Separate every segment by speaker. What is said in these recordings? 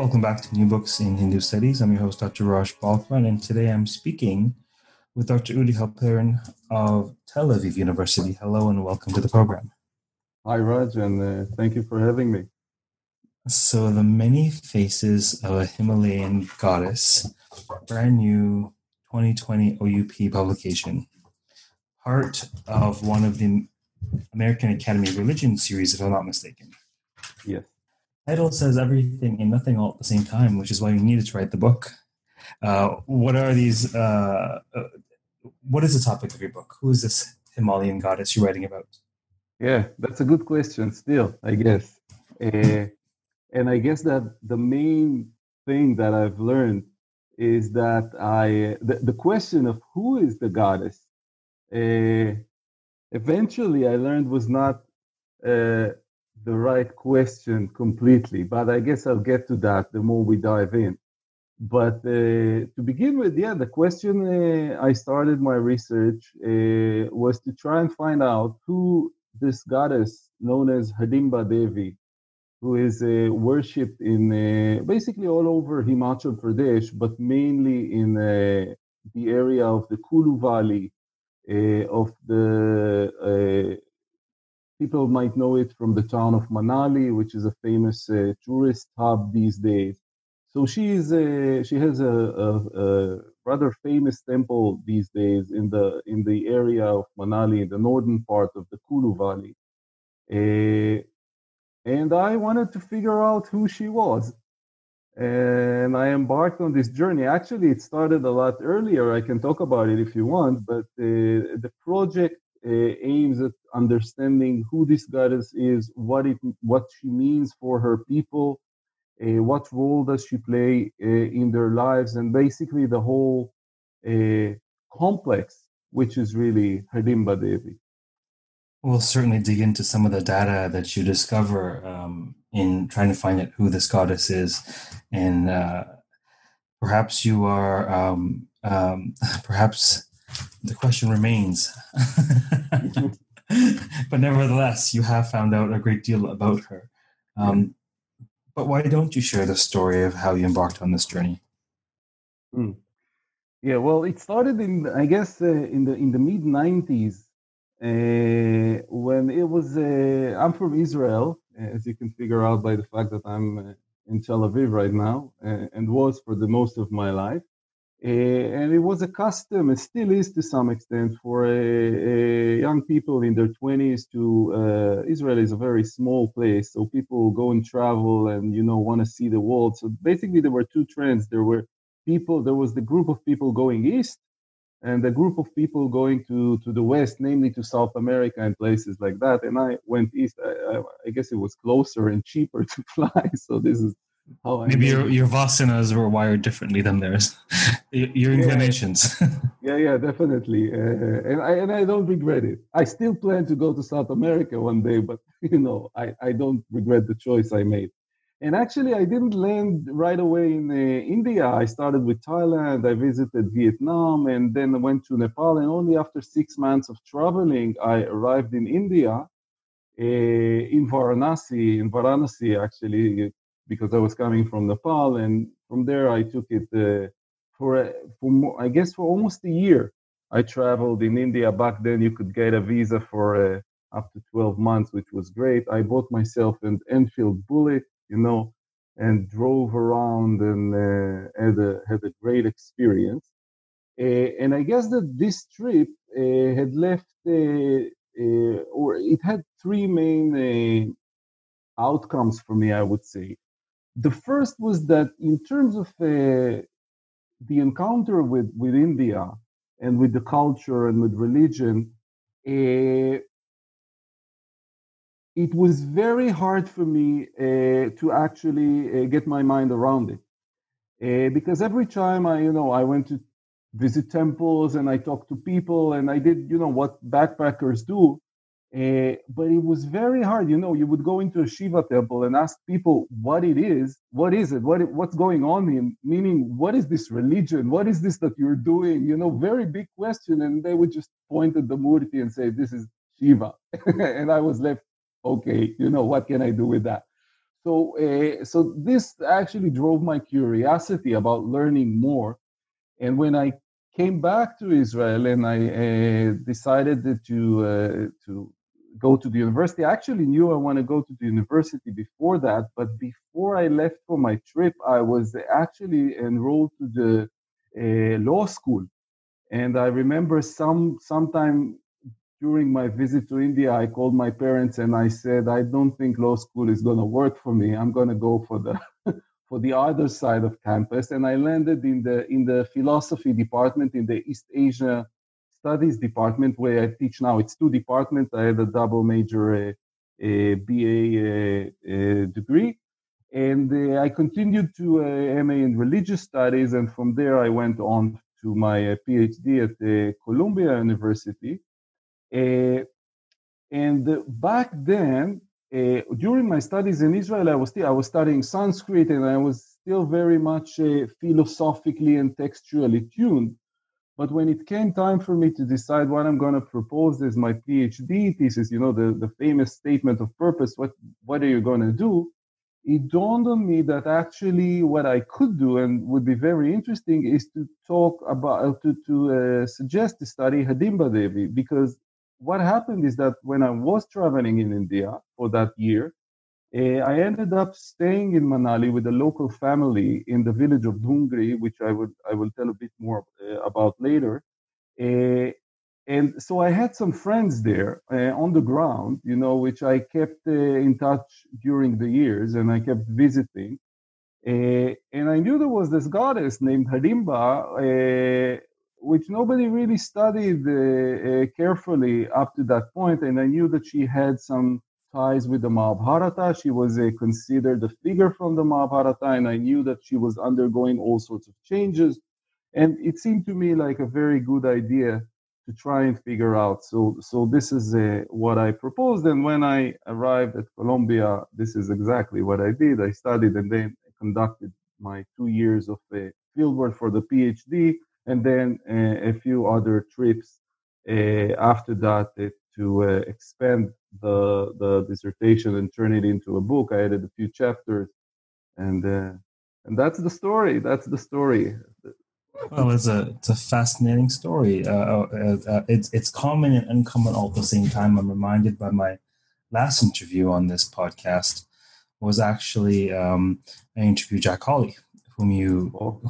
Speaker 1: Welcome back to New Books in Hindu Studies. I'm your host, Dr. Raj Balkaran, and today I'm speaking with Dr. Udi Halperin of Tel Aviv University. Hello and welcome to the program.
Speaker 2: Hi, Raj, and uh, thank you for having me.
Speaker 1: So, The Many Faces of a Himalayan Goddess, brand new 2020 OUP publication, part of one of the American Academy of Religion series, if I'm not mistaken.
Speaker 2: Yes.
Speaker 1: Title says everything and nothing all at the same time, which is why you needed to write the book. Uh, what are these? Uh, uh, what is the topic of your book? Who is this Himalayan goddess you're writing about?
Speaker 2: Yeah, that's a good question. Still, I guess, uh, and I guess that the main thing that I've learned is that I the, the question of who is the goddess. Uh, eventually, I learned was not the right question completely, but I guess I'll get to that the more we dive in. But uh, to begin with, yeah, the question uh, I started my research uh, was to try and find out who this goddess known as Hadimba Devi, who is uh, worshipped in uh, basically all over Himachal Pradesh, but mainly in uh, the area of the Kulu Valley, of the people might know it from the town of Manali, which is a famous uh, tourist hub these days. So she is a, she has a, a, a, rather famous temple these days in the in the area of Manali, in the northern part of the Kulu Valley. Uh, and I wanted to figure out who she was. And I embarked on this journey. Actually, it started a lot earlier. I can talk about it if you want, but uh, the project aims at understanding who this goddess is, what it, what she means for her people, uh, what role does she play uh, in their lives, and basically the whole complex, which is really Hidimba Devi.
Speaker 1: We'll certainly dig into some of the data that you discover um, in trying to find out who this goddess is, and uh, perhaps you are um, um, perhaps the question remains. but nevertheless, you have found out a great deal about her. Um, but why don't you share the story of how you embarked on this journey?
Speaker 2: Mm. Yeah, well, it started in, I guess, uh, in the in the mid '90s uh, when it was. Uh, I'm from Israel, as you can figure out by the fact that I'm uh, in Tel Aviv right now, uh, and was for the most of my life. Uh, and it was a custom, it still is to some extent, for young people in their 20s to, uh, Israel is a very small place, so people go and travel and, you know, want to see the world. So basically there were two trends. There were people, there was the group of people going east, and a group of people going to, to the west, namely to South America and places like that. And I went east. I, I, I guess it was closer and cheaper to fly. So this is
Speaker 1: Oh, Maybe your your vasanas were wired differently than theirs. your inclinations.
Speaker 2: Yeah, yeah, yeah definitely. Uh, and I and I don't regret it. I still plan to go to South America one day, but you know, I I don't regret the choice I made. And actually, I didn't land right away in uh, India. I started with Thailand. I visited Vietnam, and then I went to Nepal. And only after six months of traveling, I arrived in India, uh, in Varanasi. In Varanasi, actually, because I was coming from Nepal, and from there I took it uh, for for more, I guess for almost a year. I traveled in India. Back then, you could get a visa for uh, up to 12 months, which was great. I bought myself an Enfield Bullet, you know, and drove around and uh, had a had a great experience. Uh, and I guess that this trip uh, had left, uh, or it had three main outcomes for me, I would say. The first was that in terms of uh, the encounter with, with India and with the culture and with religion, uh, it was very hard for me uh, to actually uh, get my mind around it. Uh, because every time I, you know, I went to visit temples and I talked to people and I did, you know, what backpackers do, uh, but it was very hard. You know, you would go into a Shiva temple and ask people what it is, what is it, what what's going on in, meaning what is this religion, what is this that you're doing? You know, very big question, and they would just point at the murti and say, "This is Shiva," and I was left, okay, you know, what can I do with that? so uh, so this actually drove my curiosity about learning more and when i came back to israel and i uh, decided to uh, to go to the university. I actually knew i want to go to the university before that but before i left for my trip i was actually enrolled to the uh, law school. And i remember some sometime during my visit to India, I called my parents and I said, I don't think law school is going to work for me. I'm going to go for the for the other side of campus, and I landed in the in the philosophy department in the East Asia Studies department where I teach now. It's two departments. I had a double major uh, a BA uh, uh, degree, and uh, I continued to uh, MA in religious studies, and from there I went on to my uh, PhD at Columbia University and back then, during my studies in Israel, I was still, I was studying Sanskrit, and I was still very much philosophically and textually tuned. But when it came time for me to decide what I'm going to propose as my PhD thesis, you know, the, the famous statement of purpose, what, what are you going to do? It dawned on me that actually what I could do and would be very interesting is to talk about, to, to uh, suggest to study Hidimba Devi, because what happened is that when I was traveling in India for that year, uh, I ended up staying in Manali with a local family in the village of Dungri, which I would I will tell a bit more uh, about later. Uh, and so I had some friends there on the ground, you know, which I kept in touch during the years, and I kept visiting. and I knew there was this goddess named Hidimba, which nobody really studied carefully up to that point. And I knew that she had some ties with the Mahabharata. She was a considered a figure from the Mahabharata, and I knew that she was undergoing all sorts of changes. And it seemed to me like a very good idea to try and figure out. So, so this is uh, what I proposed. And when I arrived at Columbia, this is exactly what I did. I studied and then conducted my two years of uh, fieldwork for the PhD and then uh, a few other trips uh, after that to expand the the dissertation and turn it into a book. I added a few chapters, and and that's the story. That's the story.
Speaker 1: Well, it's a it's a fascinating story. Uh, uh, uh, it's it's common and uncommon all at the same time. I'm reminded by my last interview on this podcast was actually um, I interviewed Jack Hawley, whom you oh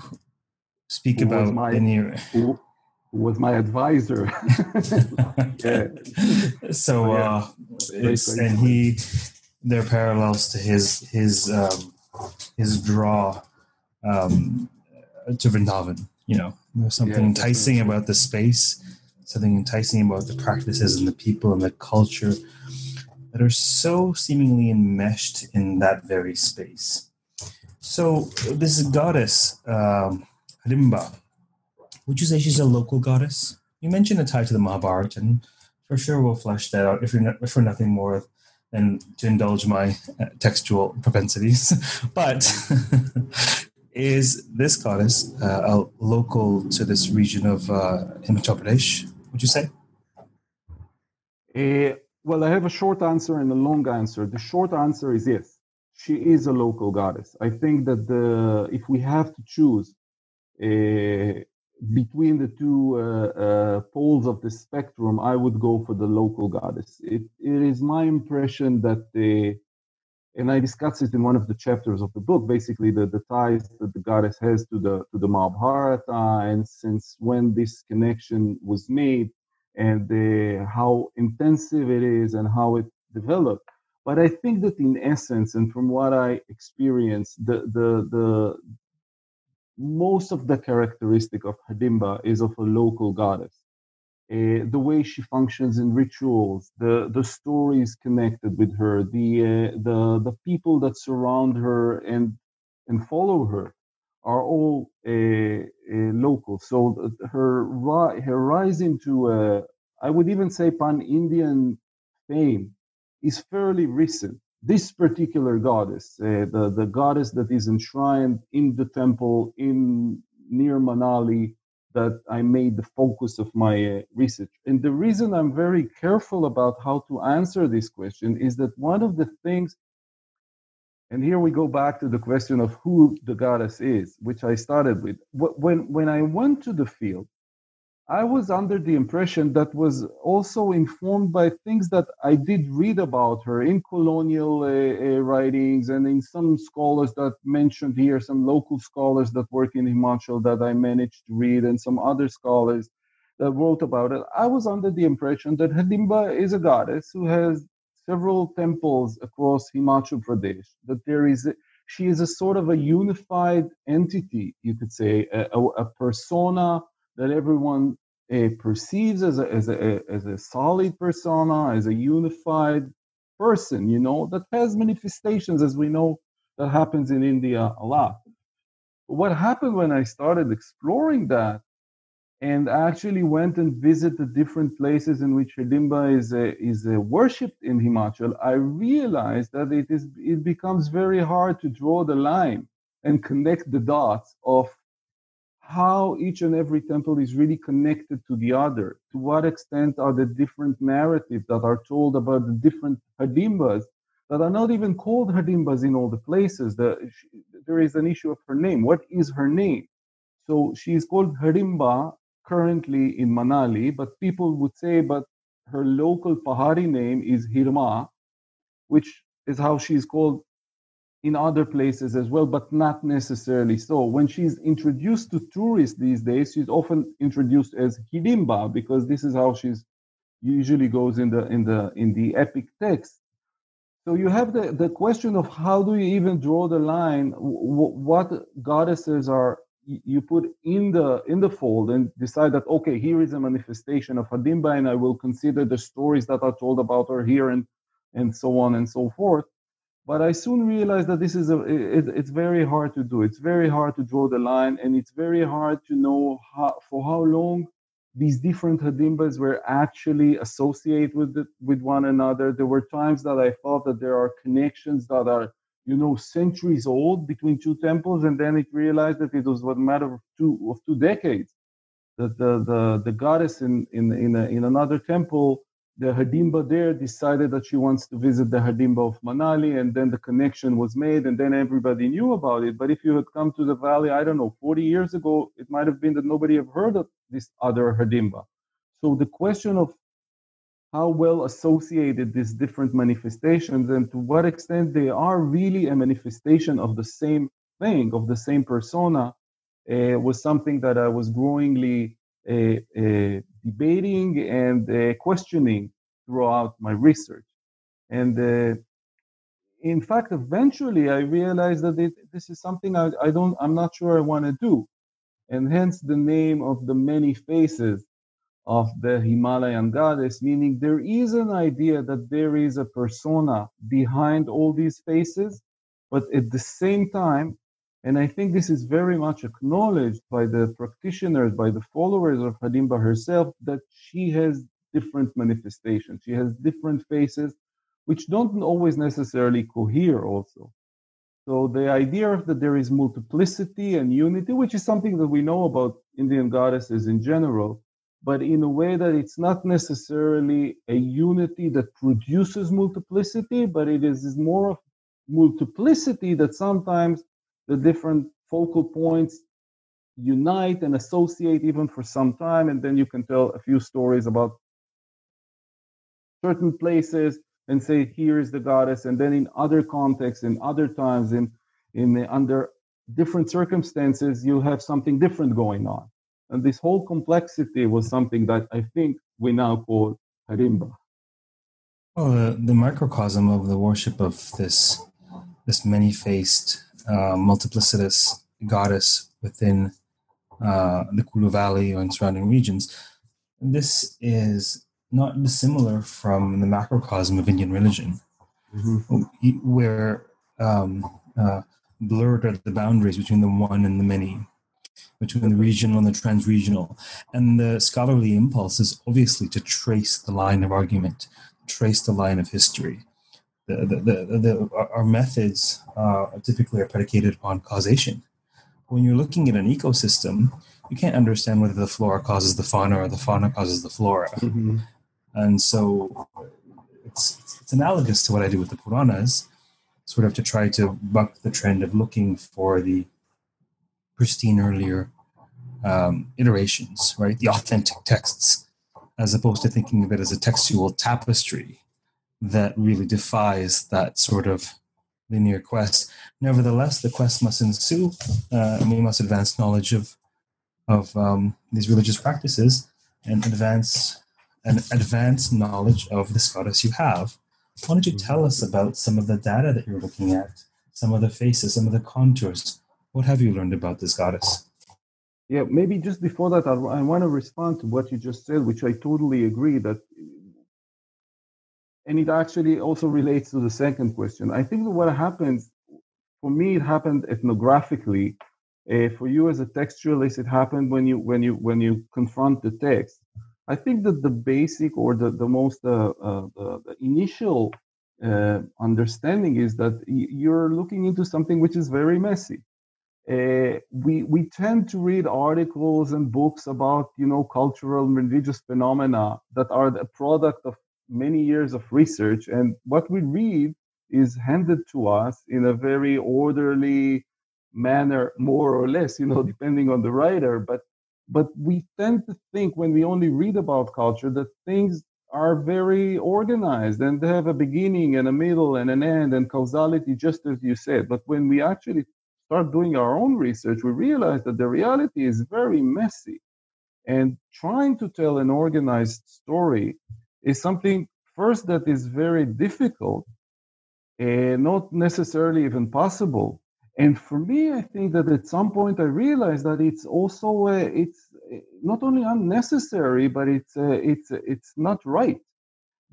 Speaker 1: speak about my, in your
Speaker 2: who, was my advisor
Speaker 1: yeah. so oh, uh it's, and he there are parallels to his his um his draw um to Vrindavan you know there's something yeah, enticing definitely. about the space something enticing about the practices and the people and the culture that are so seemingly enmeshed in that very space so this goddess um, Hidimba. Would you say she's a local goddess? You mentioned a tie to the Mahabharata, and for sure we'll flesh that out if, you're not, if for nothing more than to indulge my uh, textual propensities. but is this goddess uh, local to this region of uh, Himachal Pradesh, would you say?
Speaker 2: Uh, well, I have a short answer and a long answer. The short answer is yes. She is a local goddess. I think that the if we have to choose uh, between the two uh, uh, poles of the spectrum, I would go for the local goddess. It, it is my impression that the, and I discuss it in one of the chapters of the book, basically the, the ties that the goddess has to the to the Mahabharata, and since when this connection was made, and the, how intensive it is, and how it developed. But I think that in essence, and from what I experienced, the the the most of the characteristic of Hidimba is of a local goddess. Uh, the way she functions in rituals, the, the stories connected with her, the, uh, the, the people that surround her and, and follow her are all uh, local. So her, her rise into, I would even say, pan Indian fame is fairly recent this particular goddess, uh, the, the goddess that is enshrined in the temple in near Manali, that I made the focus of my uh, research. And the reason I'm very careful about how to answer this question is that one of the things And here we go back to the question of who the goddess is, which I started with. When, when I went to the field, I was under the impression that was also informed by things that I did read about her in colonial uh, uh, writings and in some scholars that mentioned here, some local scholars that work in Himachal that I managed to read, and some other scholars that wrote about it. I was under the impression that Hidimba is a goddess who has several temples across Himachal Pradesh, that there is a, she is a sort of a unified entity, you could say, a, a, a persona that everyone uh, perceives as a, as, a, as a solid persona, as a unified person, you know, that has manifestations, as we know, that happens in India a lot. What happened when I started exploring that and actually went and visited different places in which Hidimba is is worshipped in Himachal, I realized that it is it becomes very hard to draw the line and connect the dots of how each and every temple is really connected to the other. To what extent are the different narratives that are told about the different Hadimbas that are not even called Hadimbas in all the places? The, there is an issue of her name. What is her name? So she is called Hidimba currently in Manali, but people would say, but her local Pahari name is Hirma, which is how she's called in other places as well, but not necessarily so. When she's introduced to tourists these days, she's often introduced as Hidimba because this is how she's usually goes in the in the in the epic text. So you have the, the question of how do you even draw the line? what goddesses are you put in the in the fold and decide that okay, here is a manifestation of Hidimba, and I will consider the stories that are told about her here and and so on and so forth but I soon realized that this is a it, it's very hard to do. It's very hard to draw the line, and it's very hard to know how, for how long these different hadimbas were actually associated with the, with one another. There were times that I thought that there are connections that are you know centuries old between two temples, and then it realized that it was a matter of two of two decades. That the the, the goddess in in in, a, in another temple the Hidimba there decided that she wants to visit the Hidimba of Manali, and then the connection was made, and then everybody knew about it. But if you had come to the valley, I don't know, 40 years ago, it might have been that nobody have heard of this other Hidimba. So the question of how well associated these different manifestations and to what extent they are really a manifestation of the same thing, of the same persona, uh, was something that I was growingly debating and questioning throughout my research. And uh, in fact, eventually I realized that it, this is something I, I don't, I'm not sure I want to do. And hence the name of the many faces of the Himalayan goddess, meaning there is an idea that there is a persona behind all these faces, but at the same time, and I think this is very much acknowledged by the practitioners, by the followers of Hidimba herself, that she has different manifestations. She has different faces, which don't always necessarily cohere also. So the idea of that there is multiplicity and unity, which is something that we know about Indian goddesses in general, but in a way that it's not necessarily a unity that produces multiplicity, but it is more of multiplicity that sometimes the different focal points unite and associate even for some time and then you can tell a few stories about certain places and say here is the goddess. And then in other contexts in other times in in under different circumstances you have something different going on. And this whole complexity was something that i think we now call harimba.
Speaker 1: Oh, the, the microcosm of the worship of this this many-faced uh, multiplicitous goddess within uh, the Kulu Valley and surrounding regions. This is not dissimilar from the macrocosm of Indian religion, mm-hmm. where um, uh, blurred are the boundaries between the one and the many, between the regional and the transregional. And the scholarly impulse is obviously to trace the line of argument, trace the line of history, the, the, the, our methods uh, typically are predicated upon causation. When you're looking at an ecosystem, you can't understand whether the flora causes the fauna or the fauna causes the flora. Mm-hmm. And so it's, it's analogous to what I do with the Puranas. sort of to try to buck the trend of looking for the pristine earlier um, iterations, right? The authentic texts, as opposed to thinking of it as a textual tapestry that really defies that sort of linear quest. Nevertheless, the quest must ensue, uh, and we must advance knowledge of of um, these religious practices and advance an advanced knowledge of this goddess you have. Why don't you tell us about some of the data that you're looking at, some of the faces, some of the contours? What have you learned about this goddess?
Speaker 2: Yeah, maybe just before that, I, I want to respond to what you just said, which I totally agree that, and it actually also relates to the second question. I think that what happens, for me, it happened ethnographically. Uh, for you as a textualist, it happened when you when you when you confront the text. I think that the basic or the, the most uh, uh, the, initial uh, understanding is that you're looking into something which is very messy. Uh, we we tend to read articles and books about you know cultural and religious phenomena that are the product of many years of research, and what we read is handed to us in a very orderly manner, more or less, you know, depending on the writer. But but we tend to think when we only read about culture that things are very organized and they have a beginning and a middle and an end and causality, just as you said. But when we actually start doing our own research, we realize that the reality is very messy. And trying to tell an organized story is something, first, that is very difficult and not necessarily even possible. And for me, I think that at some point I realized that it's also uh, it's uh, not only unnecessary, but it's uh, it's it's not right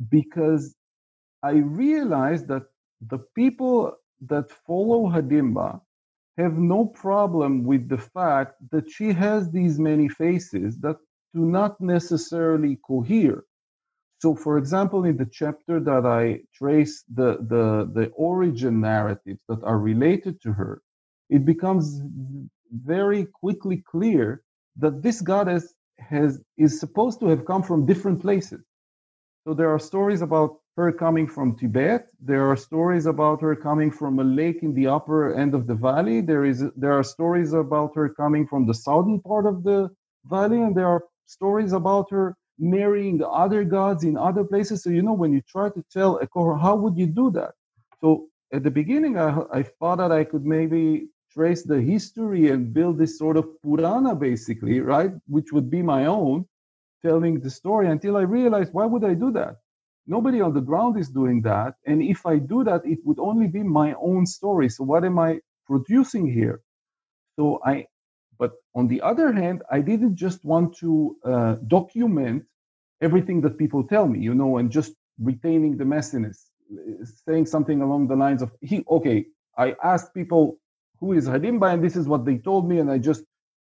Speaker 2: because I realized that the people that follow Hadimba have no problem with the fact that she has these many faces that do not necessarily cohere. So, for example, in the chapter that I trace the, the, the origin narratives that are related to her, it becomes very quickly clear that this goddess has is supposed to have come from different places. So there are stories about her coming from Tibet. There are stories about her coming from a lake in the upper end of the valley. There is there are stories about her coming from the southern part of the valley, and there are stories about her marrying other gods in other places. So, you know, when you try to tell a cohort, how would you do that? So, at the beginning, I, I thought that I could maybe trace the history and build this sort of Purana, basically, right? Which would be my own, telling the story until I realized, why would I do that? Nobody on the ground is doing that. And if I do that, it would only be my own story. So, what am I producing here? So, I but on the other hand, I didn't just want to uh, document everything that people tell me, you know, and just retaining the messiness, saying something along the lines of, he, okay, I asked people who is Hadimba, and this is what they told me, and I just,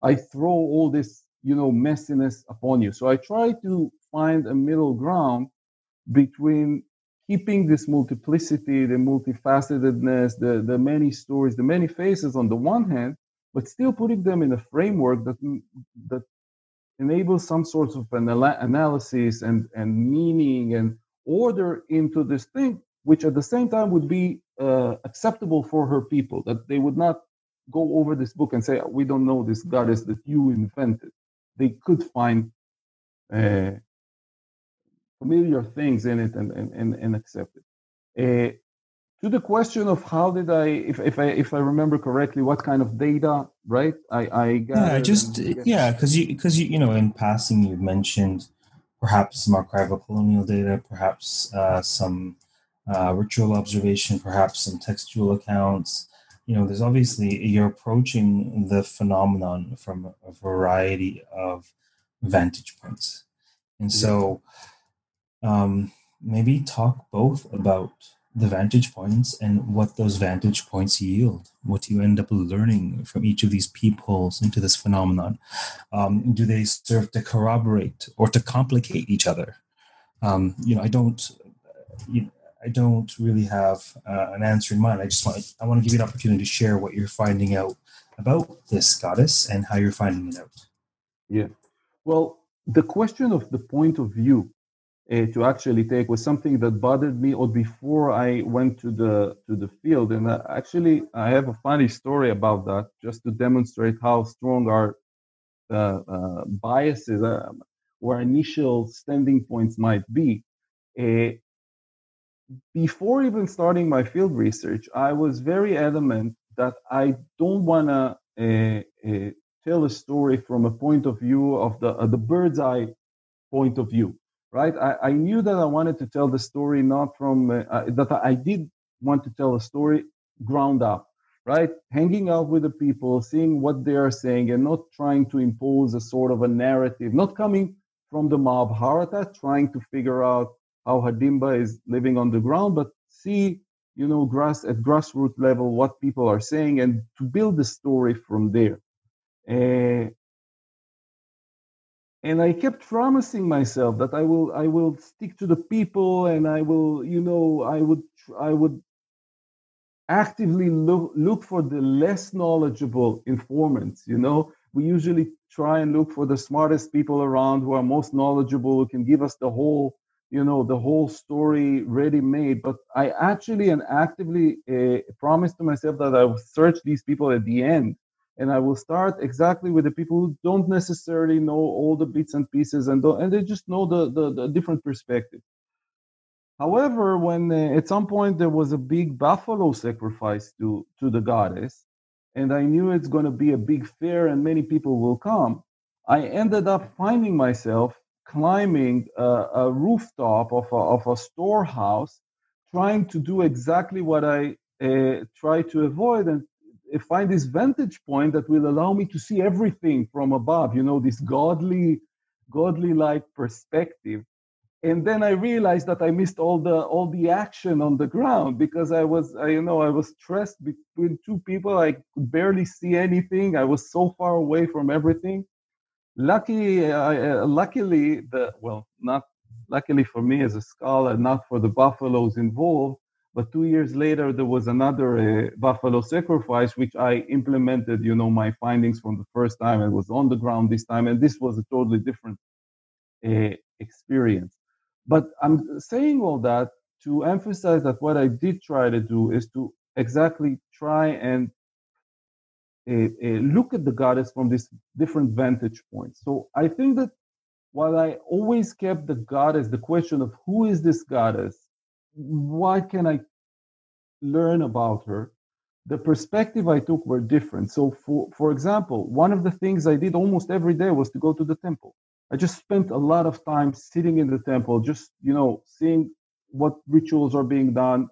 Speaker 2: I throw all this, you know, messiness upon you. So I try to find a middle ground between keeping this multiplicity, the multifacetedness, the, the many stories, the many faces on the one hand, but still putting them in a framework that that enables some sorts of an analysis and, and meaning and order into this thing, which at the same time would be uh, acceptable for her people, that they would not go over this book and say, We don't know this goddess that you invented. They could find uh, familiar things in it and, and, and, and accept it. Uh, to the question of how did I, if, if I if I remember correctly, what kind of data, right? I, I
Speaker 1: yeah, just yeah, because you because you you know in passing you mentioned perhaps some archival colonial data, perhaps uh, some uh, ritual observation, perhaps some textual accounts. You know, there's obviously you're approaching the phenomenon from a variety of vantage points, and so um, maybe talk both about the vantage points and what those vantage points yield. What you end up learning from each of these peepholes into this phenomenon. Um, do they serve to corroborate or to complicate each other? Um, you know, I don't. You know, I don't really have uh, an answer in mind. I just want I want to give you an opportunity to share what you're finding out about this goddess and how you're finding it out.
Speaker 2: Yeah. Well, the question of the point of view uh, to actually take was something that bothered me or before I went to the to the field. And uh, actually, I have a funny story about that, just to demonstrate how strong our uh, uh biases uh, or initial standing points might be. Uh, before even starting my field research, I was very adamant that I don't want to tell a story from a point of view of the the bird's eye point of view right? I, I knew that I wanted to tell the story not from uh, uh, that I did want to tell a story ground up, right? Hanging out with the people, seeing what they are saying, and not trying to impose a sort of a narrative, not coming from the Mahabharata, trying to figure out how Hadimba is living on the ground, but see, you know, grass at grassroots level what people are saying and to build the story from there. Uh, and I kept promising myself that I will I will stick to the people and I will you know I would I would actively look look for the less knowledgeable informants you know? We usually try and look for the smartest people around who are most knowledgeable who can give us the whole you know the whole story ready made but i actually and actively uh, promised to myself that i would search these people at the end and I will start exactly with the people who don't necessarily know all the bits and pieces and and they just know the, the, the different perspective. However, when uh, at some point there was a big buffalo sacrifice to to the goddess, and I knew it's going to be a big fair and many people will come, I ended up finding myself climbing a, a rooftop of a, of a storehouse, trying to do exactly what I uh, try to avoid and find this vantage point that will allow me to see everything from above you know this godly godly like perspective. And then i realized that i missed all the all the action on the ground because i was I, you know i was stressed between two people. I could barely see anything. I was so far away from everything. Lucky uh, luckily the well not luckily for me as a scholar not for the buffaloes involved but two years later, there was another uh, buffalo sacrifice, which I implemented, you know, my findings from the first time. It was on the ground this time, and this was a totally different uh, experience. But I'm saying all that to emphasize that what I did try to do is to exactly try and uh, uh, look at the goddess from this different vantage point. So I think that while I always kept the goddess, the question of who is this goddess, what can I learn about her? The perspective I took were different. So, for, for example, one of the things I did almost every day was to go to the temple. I just spent a lot of time sitting in the temple, just, you know, seeing what rituals are being done,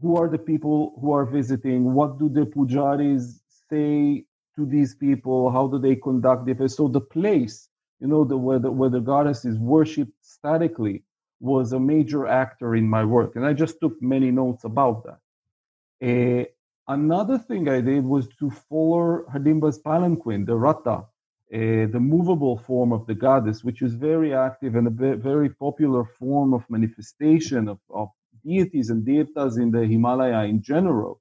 Speaker 2: who are the people who are visiting, what do the pujaris say to these people, how do they conduct the So the place, you know, the, where, the, where the goddess is worshipped statically, was a major actor in my work, and I just took many notes about that. Uh, another thing I did was to follow Hidimba's palanquin, the Rata, uh, the movable form of the goddess, which is very active and a very popular form of manifestation of, of deities and devtas in the Himalaya in general.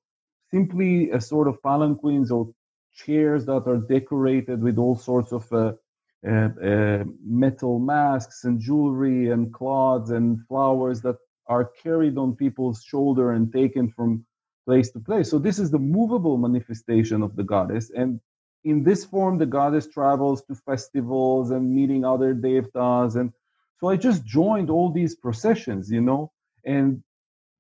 Speaker 2: Simply a sort of palanquins or chairs that are decorated with all sorts of uh, metal masks and jewelry and cloths and flowers that are carried on people's shoulder and taken from place to place. So this is the movable manifestation of the goddess. And in this form, the goddess travels to festivals and meeting other devtas. And so I just joined all these processions, you know, and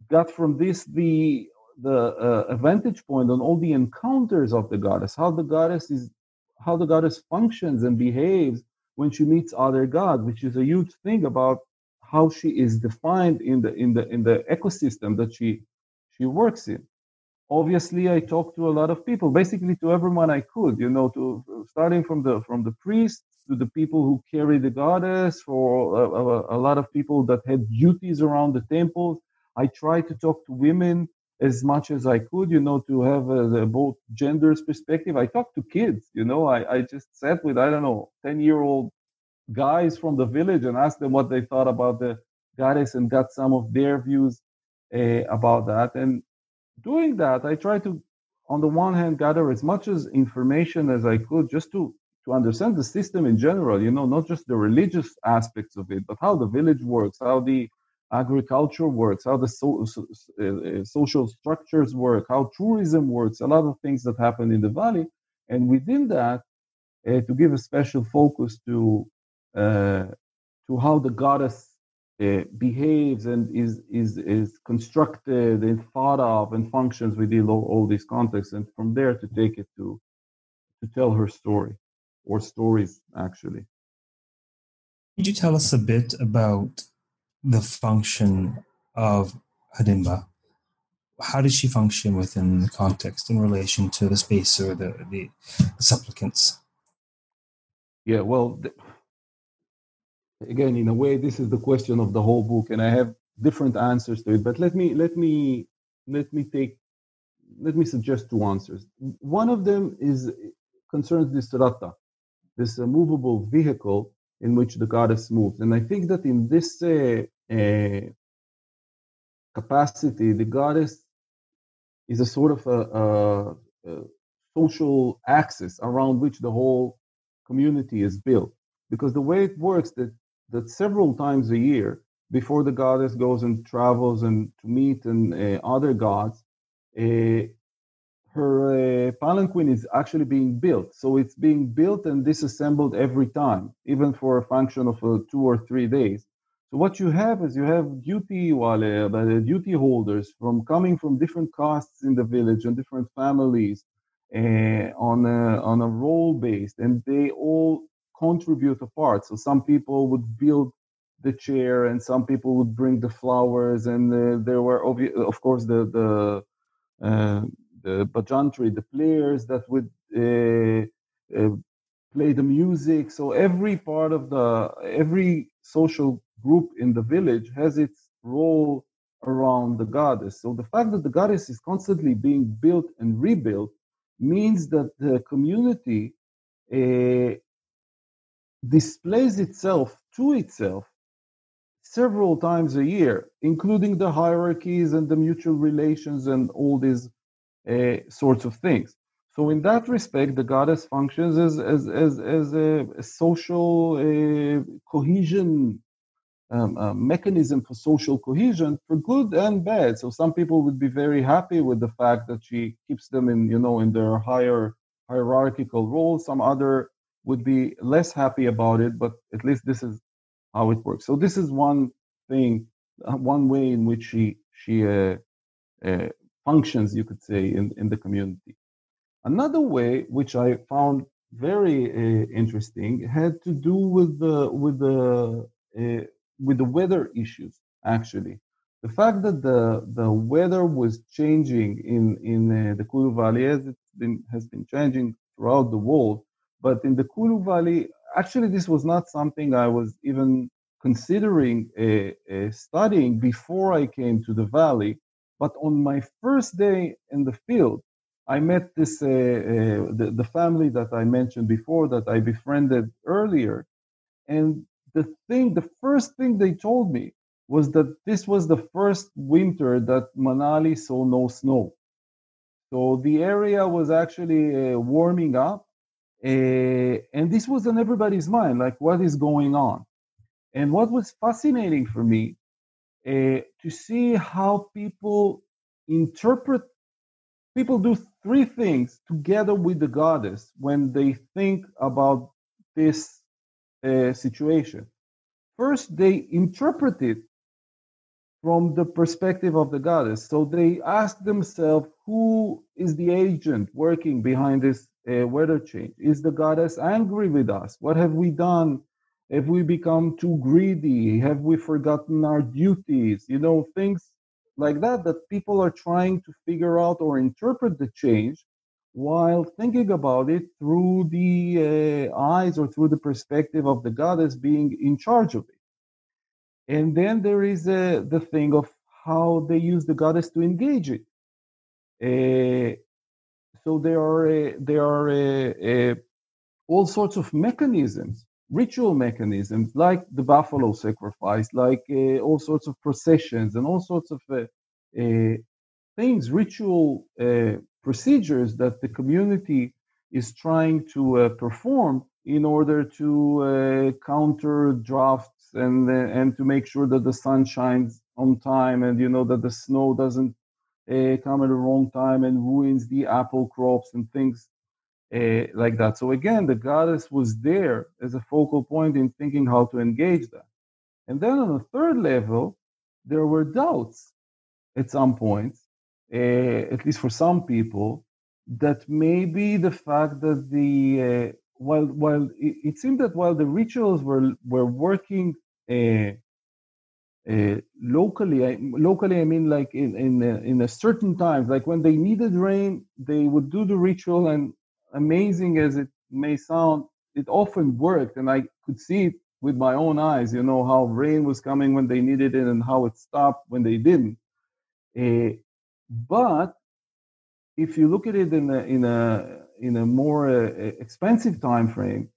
Speaker 2: got from this the the uh, vantage point on all the encounters of the goddess, how the goddess is how the goddess functions and behaves when she meets other gods, which is a huge thing about how she is defined in the in the in the ecosystem that she she works in. Obviously, I talked to a lot of people, basically to everyone I could, you know, to starting from the from the priests to the people who carry the goddess, for a, a, a lot of people that had duties around the temples. I tried to talk to women as much as I could, you know, to have both genders perspective. I talked to kids, you know, I, I just sat with, I don't know, 10 year old guys from the village and asked them what they thought about the goddess and got some of their views uh, about that. And doing that, I tried to, on the one hand, gather as much as information as I could just to to understand the system in general, you know, not just the religious aspects of it, but how the village works, how the agriculture works, how the so, so, uh, social structures work, how tourism works, a lot of things that happen in the valley. And within that, uh, to give a special focus to uh, to how the goddess uh, behaves and is is is constructed and thought of and functions within all, all these contexts, and from there to take it to to tell her story or stories actually.
Speaker 1: Could you tell us a bit about the function of Hadimba? How does she function within the context in relation to the space or the, the, the supplicants?
Speaker 2: Yeah, well, again, in a way, this is the question of the whole book, and I have different answers to it. But let me let me let me take let me suggest two answers. One of them is concerns this rata, this uh, movable vehicle in which the goddess moves, and I think that in this uh, uh, capacity, the goddess is a sort of a, a, a social axis around which the whole community is built because the way it works that that several times a year before the goddess goes and travels and to meet and uh, other gods, uh, her uh, palanquin is actually being built. So it's being built and disassembled every time, even for a function of uh, two or three days. What you have is you have duty wale, uh, duty holders from coming from different castes in the village and different families uh, on a, on a role based, and they all contribute a part. So some people would build the chair, and some people would bring the flowers, and uh, there were obvi- of course the the uh, the bajantry, the players that would uh, uh, play the music. So every part of the every social group in the village has its role around the goddess. So the fact that the goddess is constantly being built and rebuilt means that the community uh, displays itself to itself several times a year, including the hierarchies and the mutual relations and all these uh, sorts of things. So, in that respect, the goddess functions as, as, as, as a, a social uh, cohesion um, a mechanism for social cohesion for good and bad. So some people would be very happy with the fact that she keeps them in, you know, in their higher hierarchical role. Some other would be less happy about it, but at least this is how it works. So this is one thing, uh, one way in which she she uh, uh, functions, you could say, in, in the community. Another way, which I found very uh, interesting, had to do with the with the uh, with the weather issues. Actually, the fact that the the weather was changing in in uh, the Kulu Valley as it's been has been changing throughout the world but in the Kulu Valley, actually, this was not something I was even considering uh, uh, studying before I came to the valley. But on my first day in the field, I met this uh, uh, the, the family that I mentioned before that I befriended earlier, and the thing, the first thing they told me was that this was the first winter that Manali saw no snow. So the area was actually uh, warming up, uh, and this was on everybody's mind, like what is going on. And what was fascinating for me uh, to see how people interpret, people do three things together with the goddess when they think about this uh, situation. First, they interpret it from the perspective of the goddess. So they ask themselves, who is the agent working behind this uh, weather change? Is the goddess angry with us? What have we done? Have we become too greedy? Have we forgotten our duties? You know, things like that that people are trying to figure out or interpret the change while thinking about it through the uh, eyes or through the perspective of the goddess being in charge of it. And then there is uh, the thing of how they use the goddess to engage it. Uh, so there are uh, there are uh, uh, all sorts of mechanisms, ritual mechanisms, like the buffalo sacrifice, like all sorts of processions and all sorts of things, ritual procedures that the community is trying to perform in order to uh, counter drafts and uh, and to make sure that the sun shines on time and you know that the snow doesn't uh, come at the wrong time and ruins the apple crops and things uh, like that. So again, the goddess was there as a focal point in thinking how to engage that. And then on the third level, there were doubts at some point, uh, at least for some people, that maybe the fact that the uh, while while it, it, seemed that while the rituals were were working uh, uh, locally, I, locally I mean like in in a, in a certain times, like when they needed rain, they would do the ritual, and amazing as it may sound, it often worked, and I could see it with my own eyes. You know how rain was coming when they needed it, and how it stopped when they didn't. Uh, but if you look at it in a in a in a more uh, expensive time frame,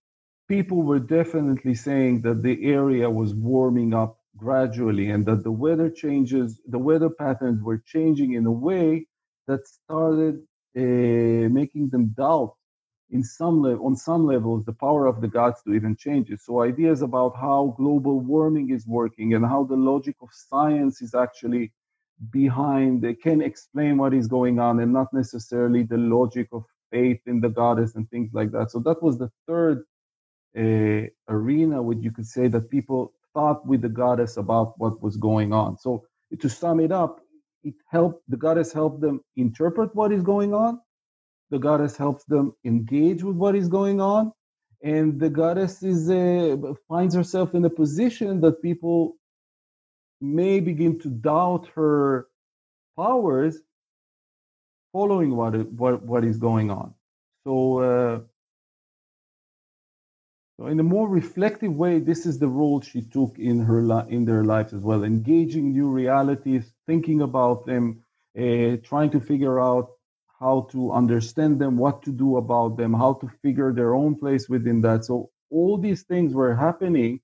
Speaker 2: people were definitely saying that the area was warming up gradually and that the weather changes, the weather patterns were changing in a way that started uh, making them doubt in some le- on some levels the power of the gods to even change it. So ideas about how global warming is working and how the logic of science is actually behind they can explain what is going on and not necessarily the logic of faith in the goddess and things like that. So that was the third uh, arena, which you could say that people thought with the goddess about what was going on. So to sum it up, it helped the goddess helped them interpret what is going on. The goddess helps them engage with what is going on, and the goddess is uh, finds herself in a position that people may begin to doubt her powers following what what what is going on. So, uh, so in a more reflective way, this is the role she took in her li- in their lives as well, engaging new realities, thinking about them, uh, trying to figure out how to understand them, what to do about them, how to figure their own place within that. So all these things were happening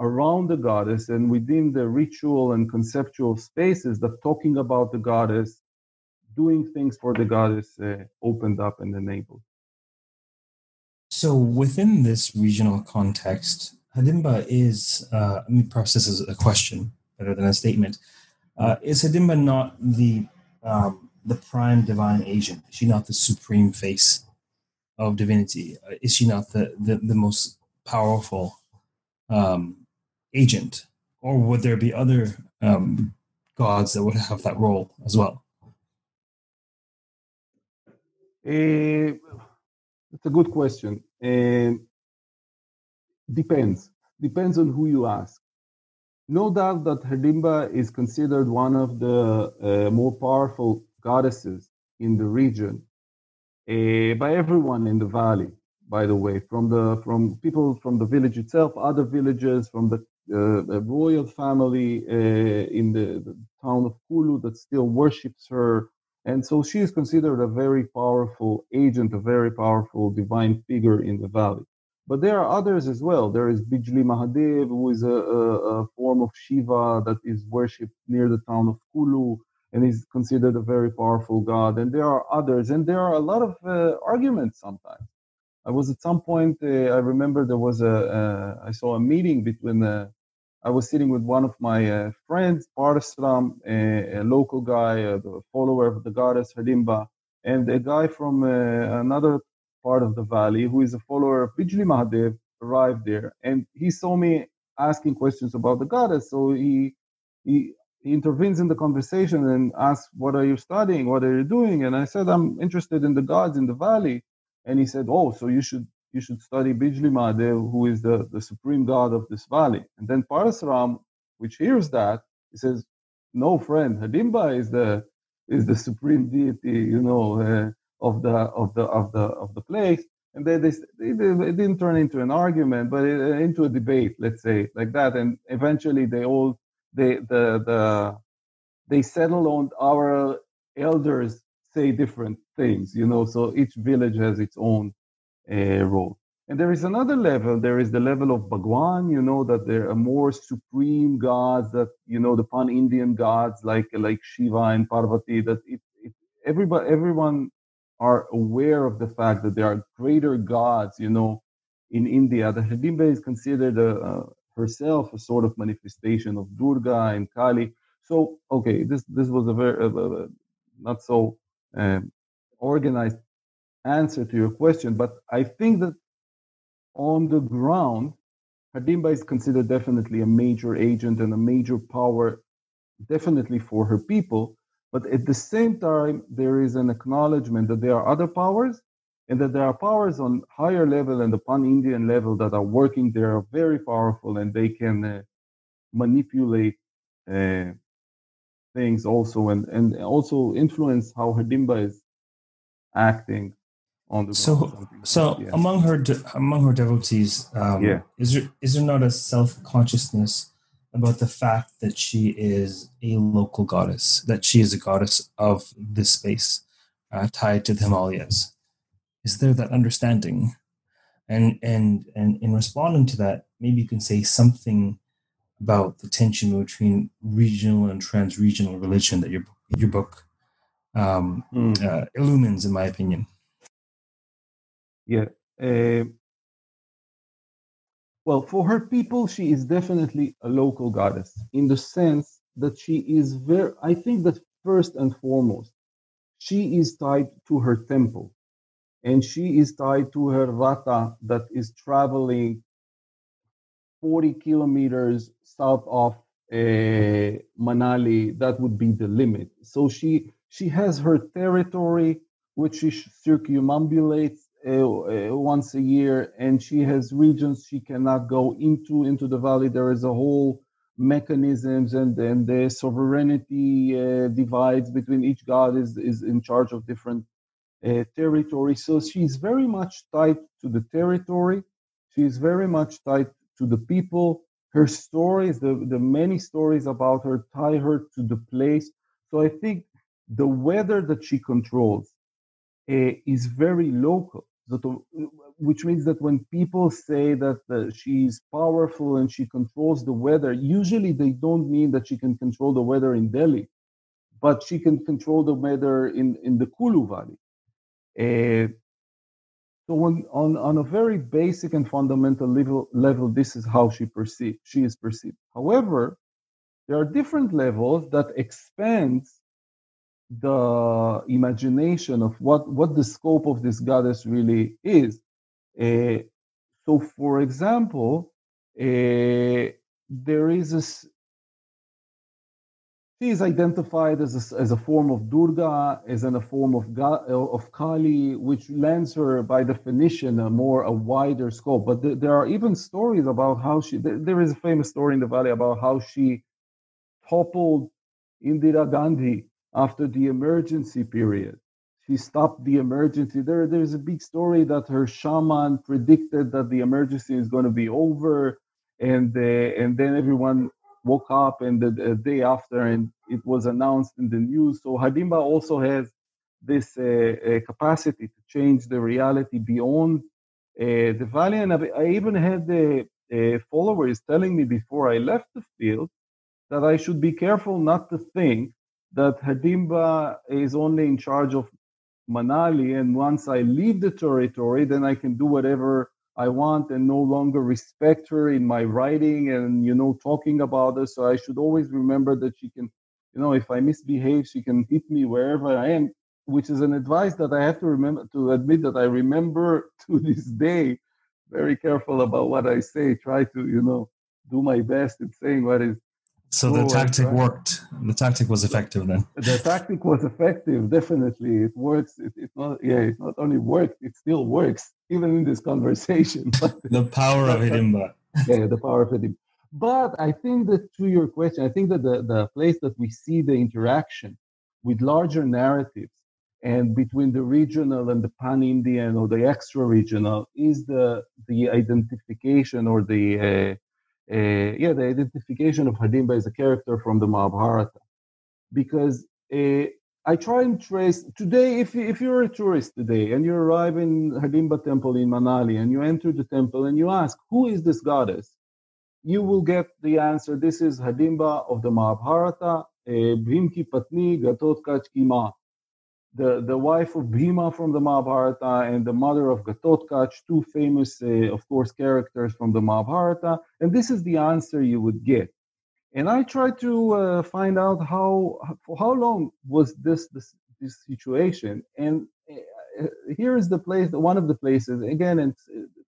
Speaker 2: around the goddess and within the ritual and conceptual spaces that talking about the goddess doing things for the goddess uh, opened up and enabled.
Speaker 1: So, within this regional context, Hadimba is, uh, let me process as a question better than a statement. Uh, is Hadimba not the um, the prime divine agent? Is she not the supreme face of divinity? Uh, is she not the, the, the most powerful um, agent? Or would there be other um, gods that would have that role as well?
Speaker 2: Uh, it's a good question. Uh, depends. Depends on who you ask. No doubt that Hidimba is considered one of the uh, more powerful goddesses in the region uh, by everyone in the valley. By the way, from the from people from the village itself, other villages, from the uh, royal family uh, in the, the, town of Kulu that still worships her, and so she is considered a very powerful agent, a very powerful divine figure in the valley. But there are others as well. There is Bijli Mahadev, who is a, a, a form of Shiva that is worshipped near the town of Kulu and is considered a very powerful god. And there are others, and there are a lot of uh, arguments sometimes. I was at some point, uh, I remember there was a, I saw a meeting between uh, I was sitting with one of my uh, friends, Parasram, a, a, local guy, a follower of the goddess Hidimba, and a guy from another part of the valley who is a follower of Bijli Mahadev arrived there. And he saw me asking questions about the goddess. So he, he, he intervenes in the conversation and asks, What are you studying? What are you doing? And I said, I'm interested in the gods in the valley. And he said, Oh, so you should you should study Bijli Mahadev, who is the, the supreme god of this valley. And then Parasuram, which hears that, he says, no friend, Hidimba is the is the supreme deity, you know, uh, of the of the of the of the place. And they, they, they, it didn't turn into an argument, but it, uh, into a debate, let's say, like that. And eventually, they all they the the they settle on our elders say different things, you know. So each village has its own uh, role. And there is another level. There is the level of Bhagwan. You know that there are more supreme gods that you know the pan-Indian gods like like Shiva and Parvati. That it, it everybody everyone are aware of the fact that there are greater gods. You know, in India. The Hidimba is considered a, uh, herself a sort of manifestation of Durga and Kali. So, okay, this this was a very uh, not so um, organized answer to your question, but I think that on the ground, Hidimba is considered definitely a major agent and a major power, definitely for her people. But at the same time, there is an acknowledgement that there are other powers and that there are powers on higher level and the pan-Indian level that are working They are very powerful and they can uh, manipulate uh, things also and, and also influence how Hidimba is acting on the
Speaker 1: so so yeah. among her among her devotees um, yeah. is there is there not a self-consciousness about the fact that she is a local goddess that she is a goddess of this space uh, tied to the himalayas is there that understanding and and and in responding to that maybe you can say something about the tension between regional and trans-regional religion that your your book um, mm. uh, illumines in my opinion
Speaker 2: yeah uh, well for her people she is definitely a local goddess in the sense that she is very i think that first and foremost she is tied to her temple and she is tied to her ratha that is traveling 40 kilometers south of uh, Manali. That would be the limit. So she she has her territory, which she circumambulates uh, uh, once a year, and she has regions she cannot go into into the valley. There is a whole mechanisms and and the sovereignty uh, divides between each god is is in charge of different uh, territory. So she's very much tied to the territory. She's very much tied to the people. Her stories, the, the many stories about her, tie her to the place. So I think the weather that she controls uh, is very local. Which means that when people say that uh, she's powerful and she controls the weather, usually they don't mean that she can control the weather in Delhi, but she can control the weather in, in the Kulu Valley. Uh, so when, on, on a very basic and fundamental level, level, this is how she perceived, she is perceived. However, there are different levels that expand the imagination of what, what the scope of this goddess really is. Uh, so, for example, uh, there is she is identified as a, as a form of Durga, as in a form of, of Kali, which lends her, by definition, a more a wider scope. But th- there are even stories about how she. Th- there is a famous story in the valley about how she toppled Indira Gandhi after the emergency period. She stopped the emergency. There, there's a big story that her shaman predicted that the emergency is going to be over, and uh, and then everyone woke up and the, the, day after and it was announced in the news. So Hidimba also has this uh, uh, capacity to change the reality beyond uh, the valley. And I, even had the uh, followers telling me before I left the field that I should be careful not to think that Hadimba is only in charge of Manali, and once I leave the territory, then I can do whatever I want and no longer respect her in my writing and you know talking about her. So I should always remember that she can, you know, if I misbehave, she can hit me wherever I am, which is an advice that I have to remember to admit that I remember to this day. Very careful about what I say. Try to, you know, do my best in saying what is
Speaker 1: so the tactic right? worked. The tactic was effective then.
Speaker 2: The tactic was effective. Definitely, it works. It, it not yeah. It not only worked. It still works even in this conversation.
Speaker 1: the power of Hidimba.
Speaker 2: yeah, the power of Hidimba. But I think that to your question, I think that the, the place that we see the interaction with larger narratives and between the regional and the pan-Indian or the extra-regional is the the identification or the uh, uh, yeah, the identification of Hadimba as a character from the Mahabharata. Because uh, I try and trace today, if, if you're a tourist today and you arrive in Hadimba temple in Manali and you enter the temple and you ask, who is this goddess? You will get the answer. This is Hadimba of the Mahabharata, uh, Bhimki Patni Ghatotkacha Ki Ma. The, the wife of Bhima from the Mahabharata and the mother of Ghatotkacha, two famous, uh, of course, characters from the Mahabharata. And this is the answer you would get. And I tried to uh, find out how for how long was this this, this situation. And uh, here is the place, one of the places. Again, and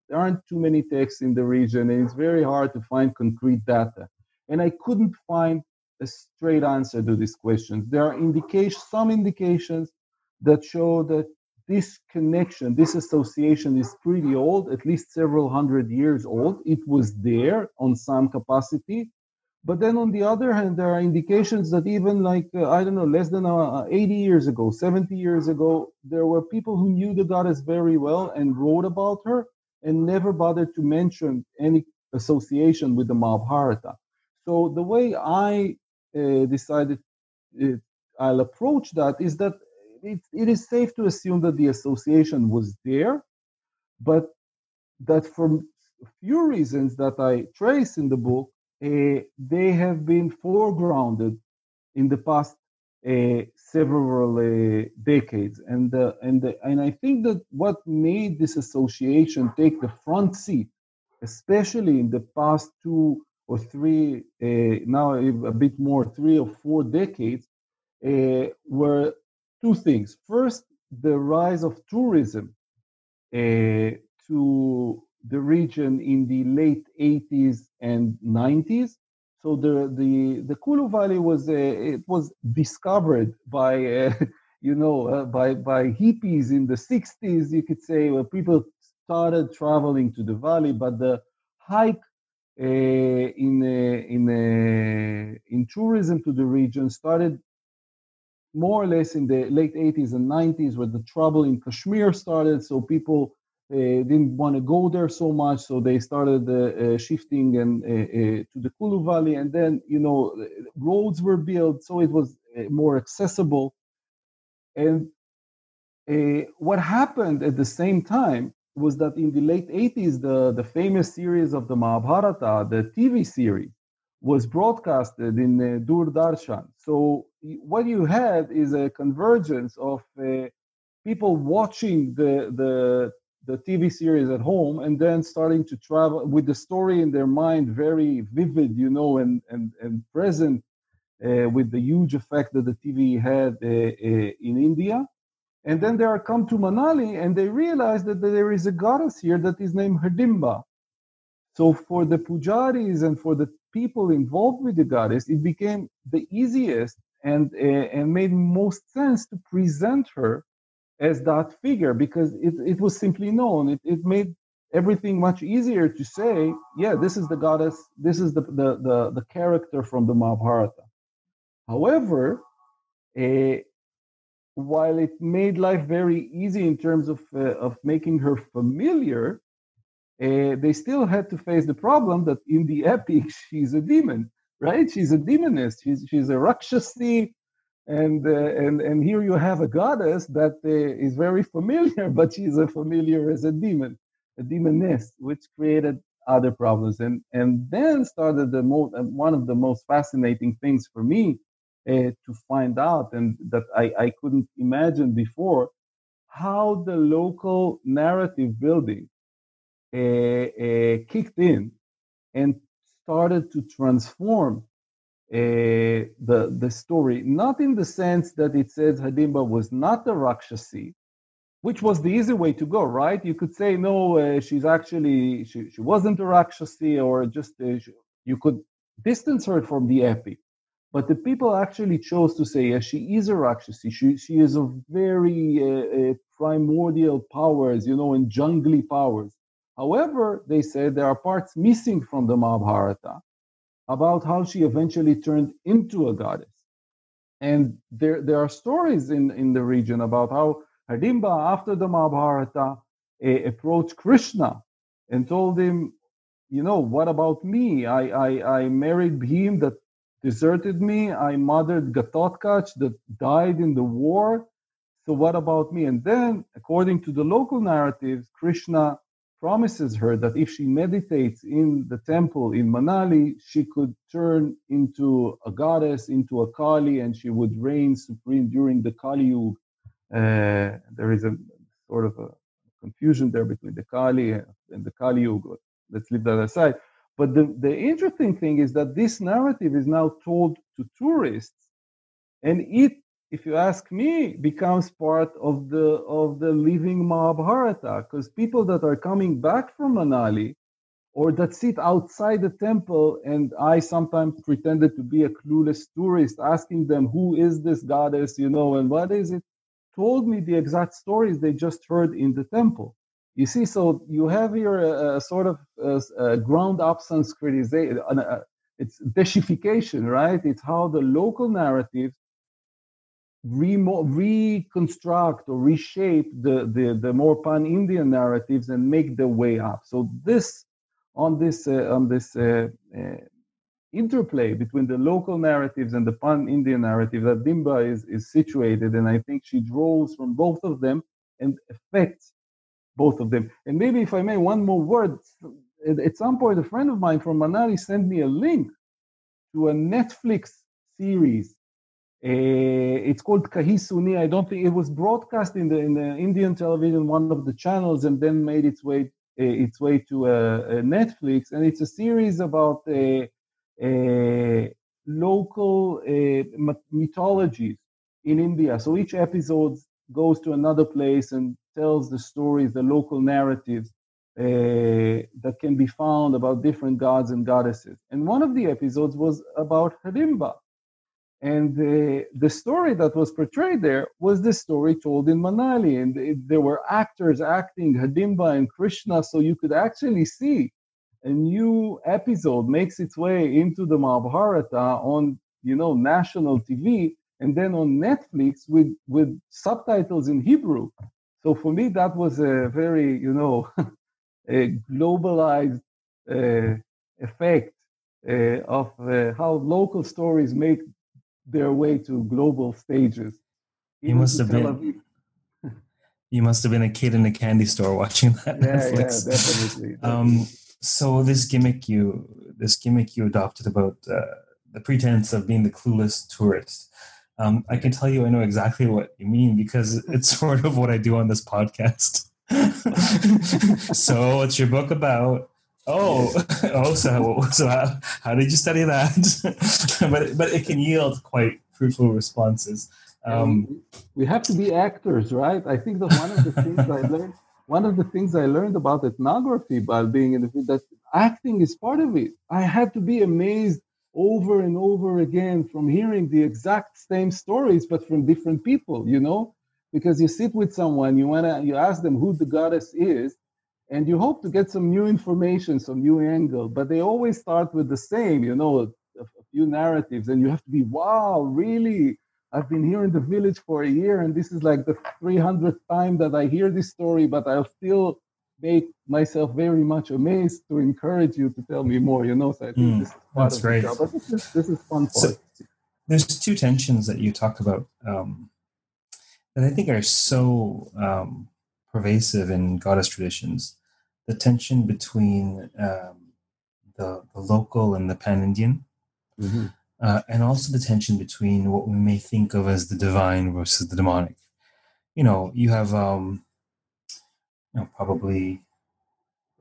Speaker 2: there aren't too many texts in the region, and it's very hard to find concrete data. And I couldn't find a straight answer to these questions. There are indications, some indications that show that this connection, this association is pretty old, at least several hundred years old. It was there on some capacity. But then on the other hand, there are indications that even like, uh, I don't know, less than uh, 80 years ago, 70 years ago, there were people who knew the goddess very well and wrote about her and never bothered to mention any association with the Mahabharata. So the way I uh, decided uh, I'll approach that is that it, it is safe to assume that the association was there, but that for a few reasons that I trace in the book, uh, they have been foregrounded in the past uh, several uh, decades, and uh, and and I think that what made this association take the front seat, especially in the past two or three, uh, now a bit more, three or four decades, uh, were two things. First, the rise of tourism uh, to the region in the late 80s and 90s. So the the the Kulu Valley was uh, it was discovered by uh, you know uh, by by hippies in the 60s. You could say where people started traveling to the valley, but the hike uh, in uh, in in tourism to the region started more or less in the late 80s and 90s where the trouble in Kashmir started. So people uh, didn't want to go there so much, so they started uh, uh, shifting and to the Kulu Valley, and then you know roads were built, so it was more accessible. And what happened at the same time was that in the late 80s, the, the famous series of the Mahabharata, the TV series, was broadcasted in uh, Doordarshan. So what you had is a convergence of uh, people watching the, the the TV series at home and then starting to travel with the story in their mind very vivid, you know, and and and present uh, with the huge effect that the TV had uh, uh, in India. And then they are come to Manali and they realize that there is a goddess here that is named Hadimba. So for the pujaris and for the people involved with the goddess, it became the easiest and uh, and made most sense to present her as that figure because it, it was simply known. It, it made everything much easier to say, yeah, this is the goddess, this is the, the, the, the character from the Mahabharata. However, uh, while it made life very easy in terms of, uh, of making her familiar, uh, they still had to face the problem that in the epic, she's a demon, right? She's a demoness. She's, she's a Rakshasi and uh, and and here you have a goddess that uh, is very familiar but she's as familiar as a demon a demoness which created other problems and and then started the most uh, one of the most fascinating things for me uh, to find out and that I, I couldn't imagine before how the local narrative building uh, uh, kicked in and started to transform uh, the the story, not in the sense that it says Hadimba was not a Rakshasi, which was the easy way to go, right? You could say no, uh, she's actually she, she wasn't a Rakshasi, or just uh, she, you could distance her from the epic. But the people actually chose to say, yes, she is a Rakshasi. She she is of very uh, uh, primordial powers, you know, and jungly powers. However, they said there are parts missing from the Mahabharata about how she eventually turned into a goddess. And there, there are stories in, in the region about how Hadimba, after the Mahabharata, uh, approached Krishna and told him, you know, what about me? I, I, I married him that deserted me. I mothered Ghatotkacha that died in the war. So what about me? And then, according to the local narratives, Krishna promises her that if she meditates in the temple in Manali, she could turn into a goddess, into a Kali, and she would reign supreme during the Kali Yuga Uh, there is a sort of a confusion there between the Kali and the Kali Yuga. Let's leave that aside. But the, the interesting thing is that this narrative is now told to tourists, and it, if you ask me, becomes part of the of the living Mahabharata, because people that are coming back from Manali or that sit outside the temple, and I sometimes pretended to be a clueless tourist, asking them who is this goddess, you know, and what is it, told me the exact stories they just heard in the temple. You see, so you have here a, a sort of a, a ground up Sanskritization. It's dechification, right? It's how the local narratives remo- reconstruct or reshape the, the, the more pan-Indian narratives and make their way up. So this on this uh, on this uh, uh, interplay between the local narratives and the pan-Indian narrative that Dimba is, is situated, and I think she draws from both of them and affects both of them. And maybe if I may, one more word. At some point, a friend of mine from Manali sent me a link to a Netflix series. Uh, it's called Kahi Suni. I don't think it was broadcast in the in the Indian television, one of the channels, and then made its way uh, its way to uh, Netflix. And it's a series about local mythologies in India. So each episode goes to another place and tells the stories, the local narratives uh, that can be found about different gods and goddesses. And one of the episodes was about Hidimba. And the, the story that was portrayed there was the story told in Manali. And it, there were actors acting Hadimba and Krishna, so you could actually see a new episode makes its way into the Mahabharata on, you know, national TV and then on Netflix with, with subtitles in Hebrew. So for me, that was a very, you know, a globalized uh, effect uh, of uh, how local stories make their way to global stages.
Speaker 1: You must have been. you must have been a kid in a candy store watching that
Speaker 2: yeah, Netflix. Yeah, definitely. definitely.
Speaker 1: Um, so this gimmick you this gimmick you adopted about uh, the pretense of being the clueless tourist um, I can tell you I know exactly what you mean because it's sort of what I do on this podcast. so, what's your book about? Oh, oh, so so how, how did you study that? but but it can yield quite fruitful responses. Um,
Speaker 2: we have to be actors, right? I think that one of the things I learned, one of the things I learned about ethnography by being in the field, that acting is part of it. I had to be amazed over and over again from hearing the exact same stories but from different people you know because you sit with someone you want to you ask them who the goddess is and you hope to get some new information some new angle but they always start with the same you know a, a few narratives and you have to be wow really i've been here in the village for a year and this is like the 300th time that i hear this story but i'll still make myself very much amazed to encourage you to tell me more. You know, so I think mm, this is part that's great. job. But this is this is fun so,
Speaker 1: There's two tensions that you talk about um, that I think are so um, pervasive in goddess traditions. The tension between um, the, the local and the pan Indian, mm-hmm. uh, and also the tension between what we may think of as the divine versus the demonic. You know, you have um, you know, probably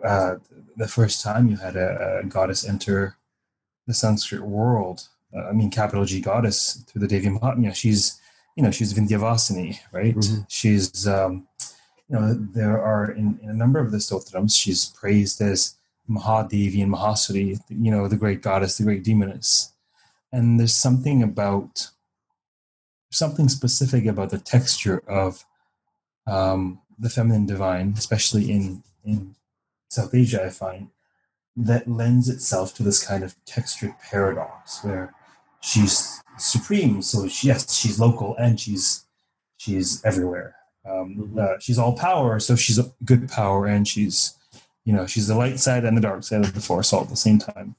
Speaker 1: uh, the first time you had a, a, goddess enter the Sanskrit world. Uh, I mean, capital G goddess through the Devi Mahatmya. She's, you know, she's Vindhyavasini, right? Mm-hmm. She's, um, you know, there are in, in, a number of the stotrams, she's praised as Mahadevi and Mahasuri, you know, the great goddess, the great demoness. And there's something about, something specific about the texture of um, the feminine divine, especially in in South Asia, I find that lends itself to this kind of textured paradox where she's supreme, so she, yes, she's local and she's she's everywhere. Um, mm-hmm. uh, she's all power, so she's a good power, and she's you know she's the light side and the dark side of the force all at the same time.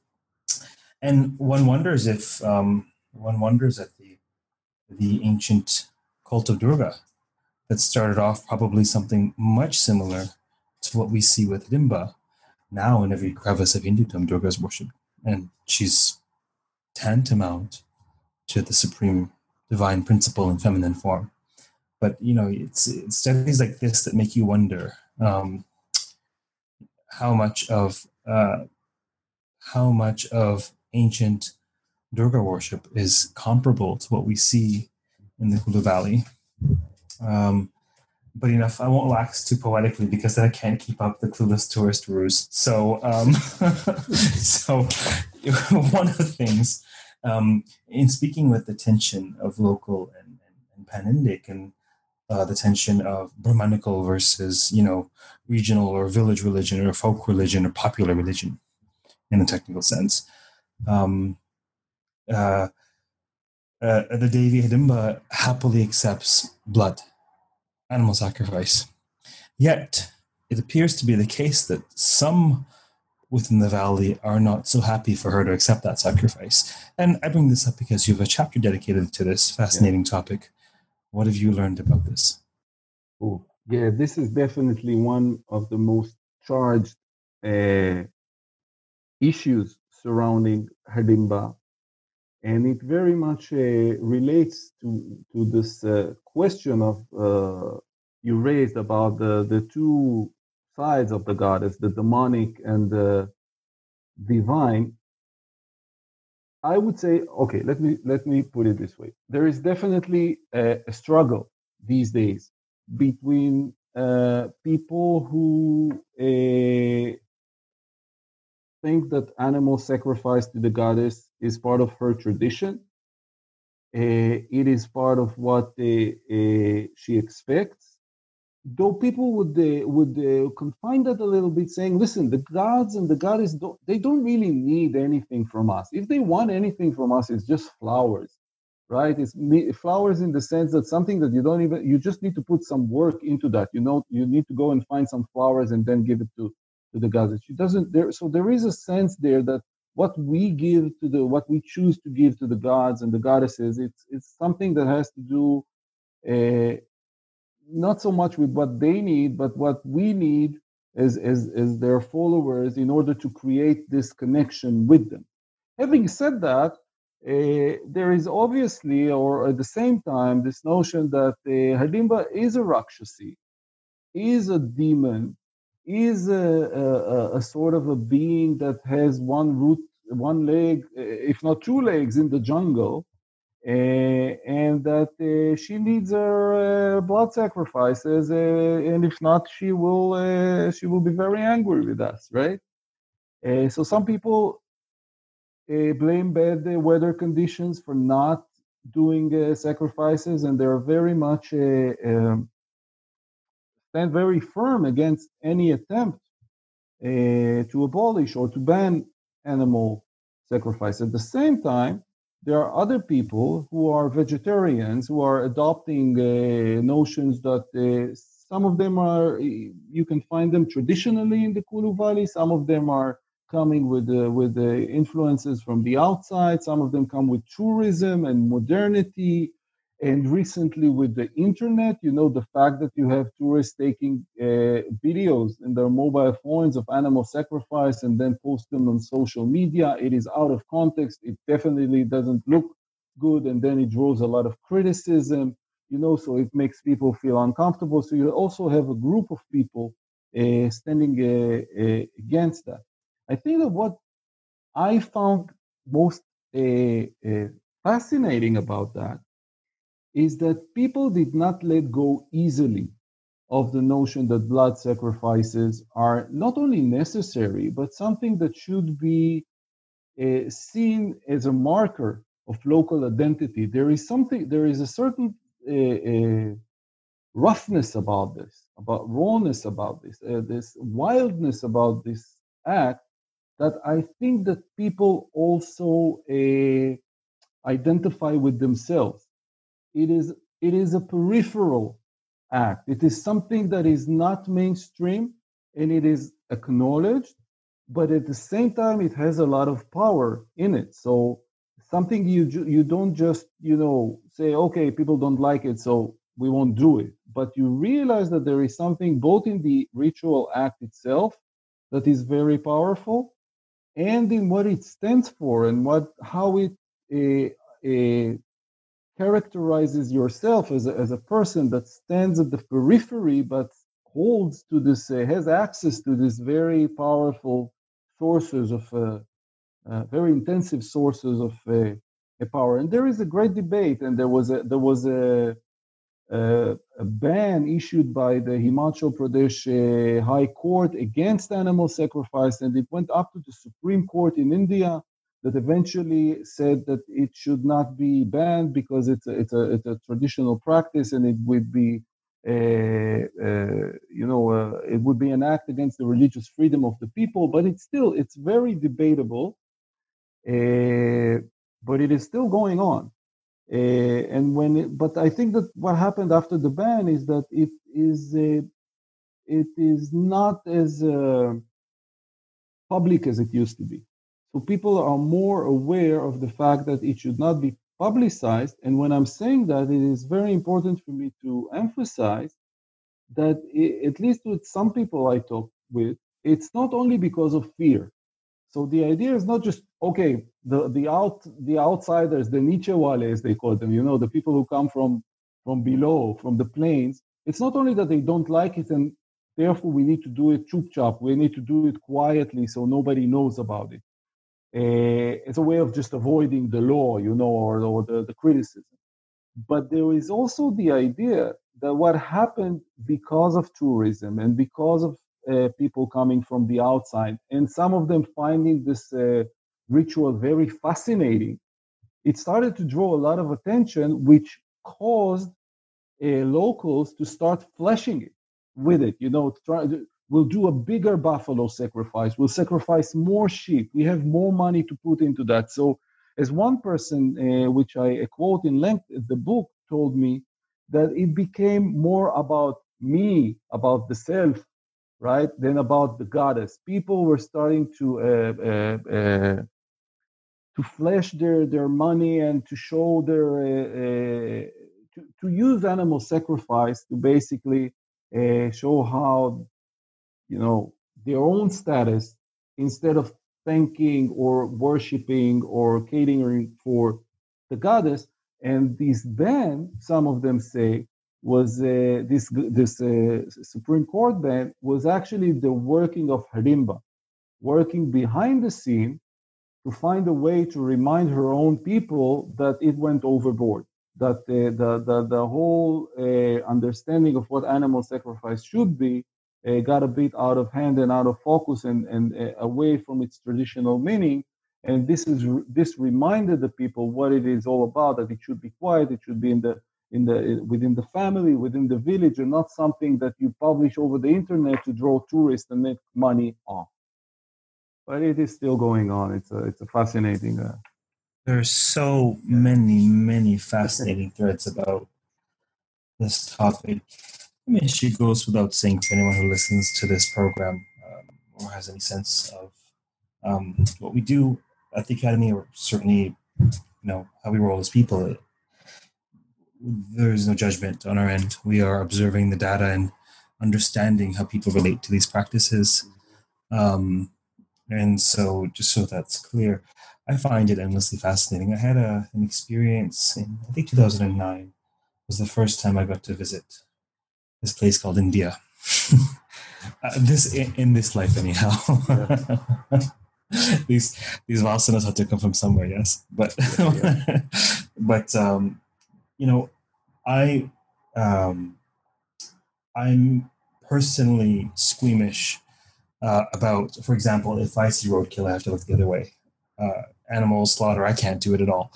Speaker 1: And one wonders if um, one wonders at the the ancient cult of Durga that started off probably something much similar to what we see with Hidimba. Now, in every crevice of Hindutvam, Durga is worshipped, and she's tantamount to the supreme divine principle in feminine form. But you know, it's, it's studies like this that make you wonder um, how much of uh, how much of ancient Durga worship is comparable to what we see in the Kulu Valley. Um, but enough, I won't wax too poetically because then I can't keep up the clueless tourist ruse. So, um, so one of the things um, in speaking with the tension of local and, and, and pan-Indic and uh, the tension of Brahmanical versus, you know, regional or village religion or folk religion or popular religion in a technical sense. Um, uh, uh, the Devi Hidimba happily accepts blood, animal sacrifice. Yet, it appears to be the case that some within the valley are not so happy for her to accept that sacrifice. And I bring this up because you have a chapter dedicated to this fascinating yeah. topic. What have you learned about this?
Speaker 2: Oh, yeah, this is definitely one of the most charged uh, issues surrounding Hidimba. And it very much uh, relates to, to this uh, question of uh, you raised about the, the two sides of the goddess, the demonic and the divine, I would say, okay, let me let me put it this way. There is definitely a, a struggle these days between uh, people who uh, think that animal sacrifice to the goddess is part of her tradition. Uh, it is part of what uh, she expects though people would uh, would uh, confine that a little bit, saying, "Listen, the gods and the goddess don't, they don't really need anything from us. If they want anything from us, it's just flowers, right? It's me- flowers in the sense that something that you don't even you just need to put some work into that. You know, you need to go and find some flowers and then give it to to the goddess. She doesn't there, so there is a sense there that what we give to the what we choose to give to the gods and the goddesses, it's it's something that has to do uh, not so much with what they need, but what we need as, as, as their followers in order to create this connection with them. Having said that, uh, there is obviously, or at the same time, this notion that uh, Hidimba is a Rakshasi, is a demon, is a, a, a, sort of a being that has one root, one leg, if not two legs in the jungle, uh, Eh, and that uh, she needs her uh, blood sacrifices, and if not, she will she will be very angry with us, right? so some people blame bad weather conditions for not doing sacrifices, and they're very much um, stand very firm against any attempt to abolish or to ban animal sacrifice. At the same time, there are other people who are vegetarians who are adopting uh, notions that uh, some of them are you can find them traditionally in the Kulu Valley. Some of them are coming with uh, with the influences from the outside. Some of them come with tourism and modernity. And recently, with the internet, you know, the fact that you have tourists taking uh, videos in their mobile phones of animal sacrifice and then post them on social media, it is out of context. It definitely doesn't look good. And then it draws a lot of criticism, you know, so it makes people feel uncomfortable. So you also have a group of people uh, standing uh, uh against that. I think that what I found most uh, uh, fascinating about that is that people did not let go easily of the notion that blood sacrifices are not only necessary, but something that should be uh, seen as a marker of local identity. There is something, there is a certain uh, uh, roughness about this, about rawness about this, uh, this wildness about this act that I think that people also uh, identify with themselves it is it is a peripheral act. It is something that is not mainstream and it is acknowledged, but at the same time, it has a lot of power in it. So something you you don't just you know say okay people don't like it so we won't do it but you realize that there is something both in the ritual act itself that is very powerful and in what it stands for and what how it uh, uh, characterizes yourself as a, as a person that stands at the periphery but holds to this, uh, has access to these very powerful sources of, uh, uh, very intensive sources of uh, power. And there is a great debate, and there was a there was a a, a ban issued by the Himachal Pradesh uh, High Court against animal sacrifice, and it went up to the Supreme Court in India that eventually said that it should not be banned because it's a, it's a, it's a traditional practice and it would be uh, uh, you know uh, it would be an act against the religious freedom of the people but it's still it's very debatable uh, but it is still going on. Uh, and when it, but i think that what happened after the ban is that it is it is not as public as it used to be so people are more aware of the fact that it should not be publicized. And when I'm saying that, it is very important for me to emphasize that, it, at least with some people I talk with, it's not only because of fear. So the idea is not just okay, the the out the outsiders, the Nichewale as they call them, you know, the people who come from from below, from the plains. It's not only that they don't like it and therefore we need to do it chup chop. We need to do it quietly so nobody knows about it. Uh, it's a way of just avoiding the law, you know, or, or the, the criticism. But there is also the idea that what happened because of tourism and because of uh, people coming from the outside, and some of them finding this uh, ritual very fascinating, it started to draw a lot of attention, which caused uh, locals to start fleshing it with it, you know, try, We'll do a bigger buffalo sacrifice. We'll sacrifice more sheep. We have more money to put into that. So, as one person, uh, which I quote in length the book, told me that it became more about me, about the self, right, than about the goddess. People were starting to uh, uh, uh to flash their their money and to show their uh, uh, to, to use animal sacrifice to basically show how you know, their own status instead of thanking or worshiping or catering for the goddess. And this ban, some of them say, was uh, this this uh, Supreme Court ban was actually the working of Harimba, working behind the scene to find a way to remind her own people that it went overboard, that uh, the, the, the whole uh, understanding of what animal sacrifice should be uh, got a bit out of hand and out of focus and, and uh, away from its traditional meaning. And this is this reminded the people what it is all about. That it should be quiet. It should be in the in the within the family, within the village, and not something that you publish over the internet to draw tourists and make money off. But it is still going on. It's a it's a fascinating. Uh,
Speaker 1: There's so many many fascinating threads about this topic. I mean, she goes without saying to anyone who listens to this program um, or has any sense of um, what we do at the academy, or certainly, you know, how we roll as people. There is no judgment on our end. We are observing the data and understanding how people relate to these practices. Um, and so, just so that's clear, I find it endlessly fascinating. I had a, an experience in, I think, 2009 was the first time I got to visit this place called India. uh, this in, in, this life, anyhow. these these vasanas have to come from somewhere, yes. But yeah. but um, you know, I um, I'm personally squeamish uh, about, for example, if I see roadkill, I have to look the other way. Uh, animal slaughter, I can't do it at all.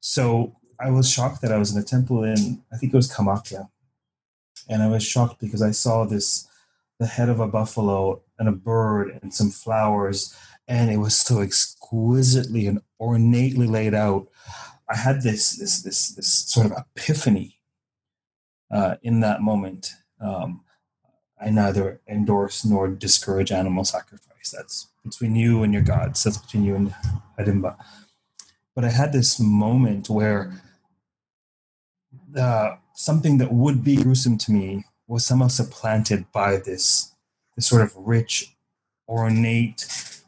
Speaker 1: So I was shocked that I was in a temple in, I think it was Kamakhya, and I was shocked because I saw this the head of a buffalo and a bird and some flowers, and it was so exquisitely and ornately laid out. I had this this this this sort of epiphany uh, in that moment. Um, I neither endorse nor discourage animal sacrifice. That's between you and your gods. That's between you and Hirimba. But I had this moment where uh, something that would be gruesome to me was somehow supplanted by this, this sort of rich, ornate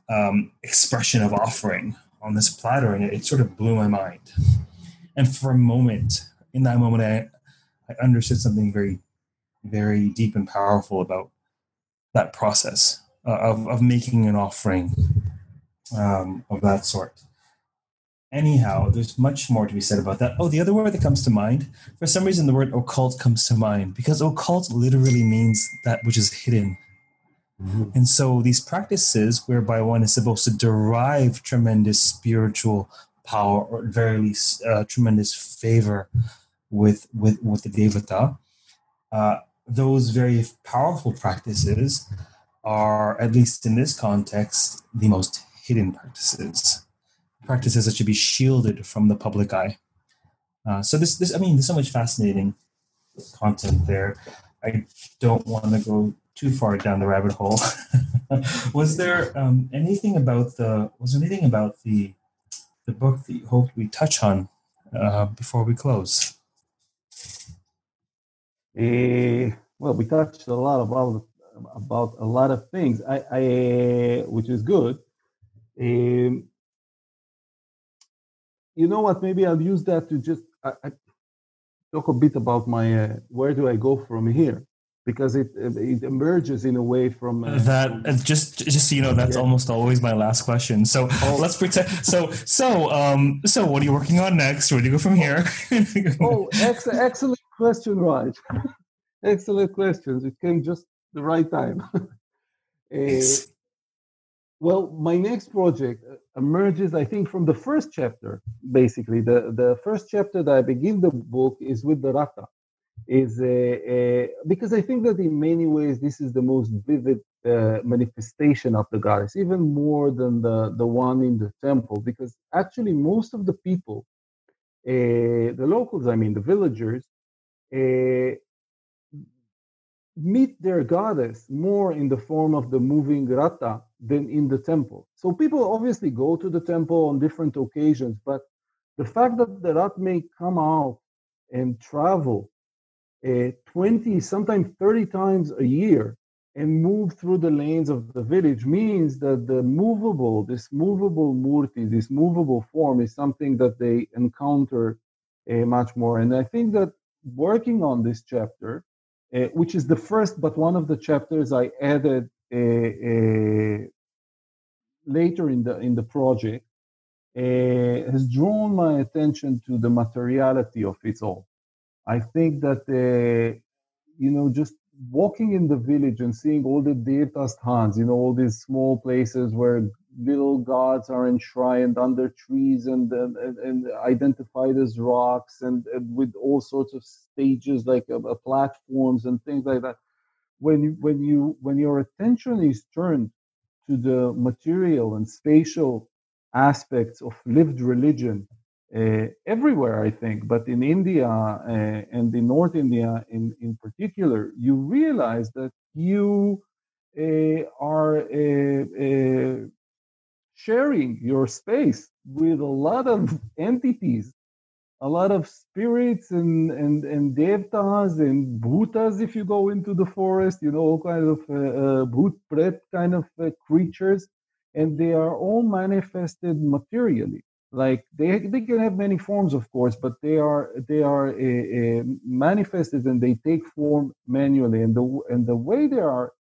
Speaker 1: um, expression of offering on this platter, and it, it, sort of blew my mind. And for a moment, in that moment, I, I understood something very, very deep and powerful about that process uh, of, of making an offering um, of that sort. Anyhow, there's much more to be said about that. Oh, the other word that comes to mind, for some reason, the word occult comes to mind because occult literally means that which is hidden. Mm-hmm. And so these practices whereby one is supposed to derive tremendous spiritual power or at very least uh, tremendous favor with, with, with the Devata, uh, those very powerful practices are, at least in this context, the most hidden practices practices that should be shielded from the public eye. Uh, so this, this, I mean, there's so much fascinating content there. I don't want to go too far down the rabbit hole. was there um, anything about the? Was there anything about the the book that you hoped we touch on uh, before we close?
Speaker 2: Uh, well, we touched a lot about about a lot of things, I, I which is good. Um, you know what? Maybe I'll use that to just I, I talk a bit about my uh, where do I go from here? Because it it emerges in a way from
Speaker 1: uh, that just just so you know that's yeah. almost always my last question. So oh. let's pretend so so um so what are you working on next? Where do you go from here?
Speaker 2: Oh ex- excellent question right excellent questions. It came just the right time. Uh, well, my next project uh, emerges, I think, from the first chapter. Basically, the, the first chapter that I begin the book is with the Ratha, is uh, because I think that in many ways this is the most vivid uh, manifestation of the goddess, even more than the the one in the temple. Because actually, most of the people, uh, the locals, I mean, the villagers, uh, meet their goddess more in the form of the moving ratha than in the temple. So people obviously go to the temple on different occasions, but the fact that the ratha may come out and travel uh, 20, sometimes 30 times a year and move through the lanes of the village means that the movable, this movable murti, this movable form is something that they encounter uh, much more. And I think that working on this chapter, uh, which is the first but one of the chapters I added uh, uh, later in the in the project, has drawn my attention to the materiality of it all. I think that you know just walking in the village and seeing all the devta sthans, you know, all these small places where little gods are enshrined under trees and and, and identified as rocks and, and, with all sorts of stages like uh, uh, platforms and things like that. When when you when your attention is turned to the material and spatial aspects of lived religion uh, everywhere i think but in india uh, and in north india in in particular you realize that you uh, are uh, uh, sharing your space with a lot of entities, a lot of spirits and and and devtas and bhutas. If you go into the forest, you know all kinds of uh, uh, bhut kind of uh, creatures, and they are all manifested materially. Like they they can have many forms, of course, but they are they are uh, uh, manifested and they take form manually. And the and the way they are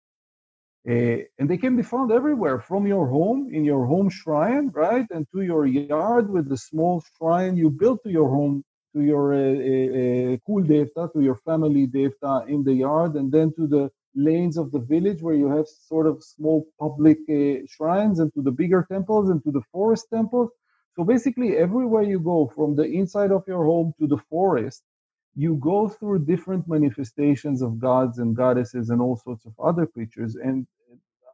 Speaker 2: uh, and they can be found everywhere from your home, in your home shrine, right? And to your yard with the small shrine you built to your home, to your uh, uh, kul devta, to your family devta in the yard, and then to the lanes of the village where you have sort of small public uh, shrines, and to the bigger temples, and to the forest temples. So basically, everywhere you go, from the inside of your home to the forest, you go through different manifestations of gods and goddesses and all sorts of other creatures. And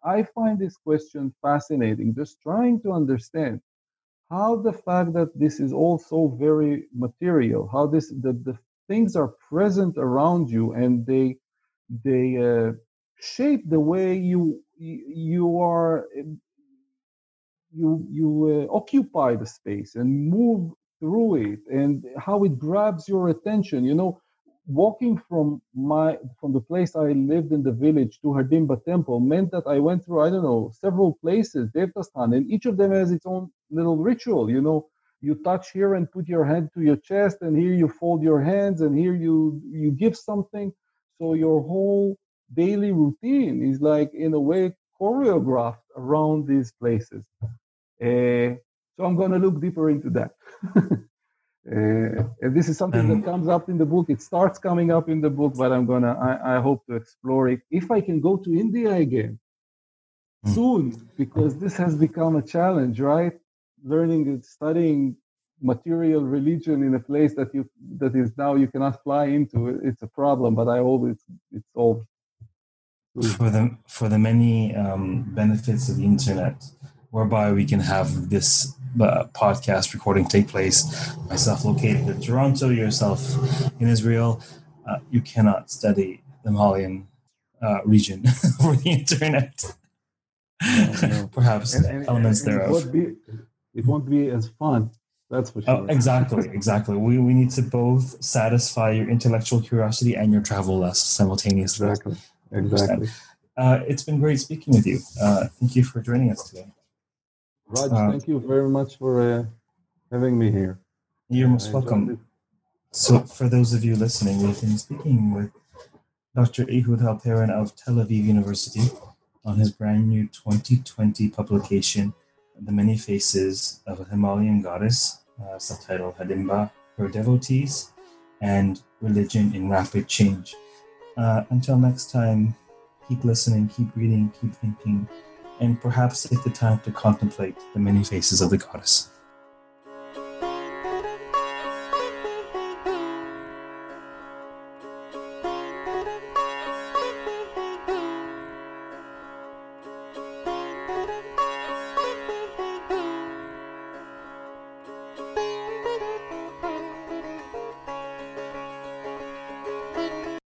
Speaker 2: I find this question fascinating, just trying to understand how the fact that this is all so very material, how this the, the things are present around you and they they uh, shape the way you you are you you uh, occupy the space and move through it and how it grabs your attention. You know walking from my from the place i lived in the village to Hadimba temple meant that i went through i don't know several places devtastan and each of them has its own little ritual. You know you touch here and put your hand to your chest and here you fold your hands and here you you give something. So your whole daily routine is like in a way choreographed around these places. Uh, so i'm going to look deeper into that. Uh, and this is something that comes up in the book. It starts coming up in the book but i'm gonna i, I hope to explore it. If i can go to india again mm. soon because this has become a challenge right? Learning and studying material religion in a place that you that is now you cannot fly into it's a problem but i always it's all
Speaker 1: for the for the many um, benefits of the internet whereby we can have this uh, podcast recording take place myself located in toronto yourself in israel uh, you cannot study the himalayan uh, region over the internet no, no. perhaps and, and, elements and thereof
Speaker 2: it won't be as fun. That's for oh, sure.
Speaker 1: Oh, exactly, exactly. We, we need to both satisfy your intellectual curiosity and your travel lust simultaneously.
Speaker 2: Exactly, exactly.
Speaker 1: Uh, it's been great speaking with you. Uh, thank you for joining us today.
Speaker 2: Raj, uh, thank you very much for uh, having me here.
Speaker 1: You're most welcome. So, for those of you listening, we've been speaking with Dr. Ehud Halperin of Tel Aviv University on his brand new 2020 publication, the Many Faces of a Himalayan Goddess, uh, subtitled Hidimba, Her Devotees, and Religion in Rapid Change. Uh, until next time, keep listening, keep reading, keep thinking, and perhaps take the time to contemplate the many faces of the goddess.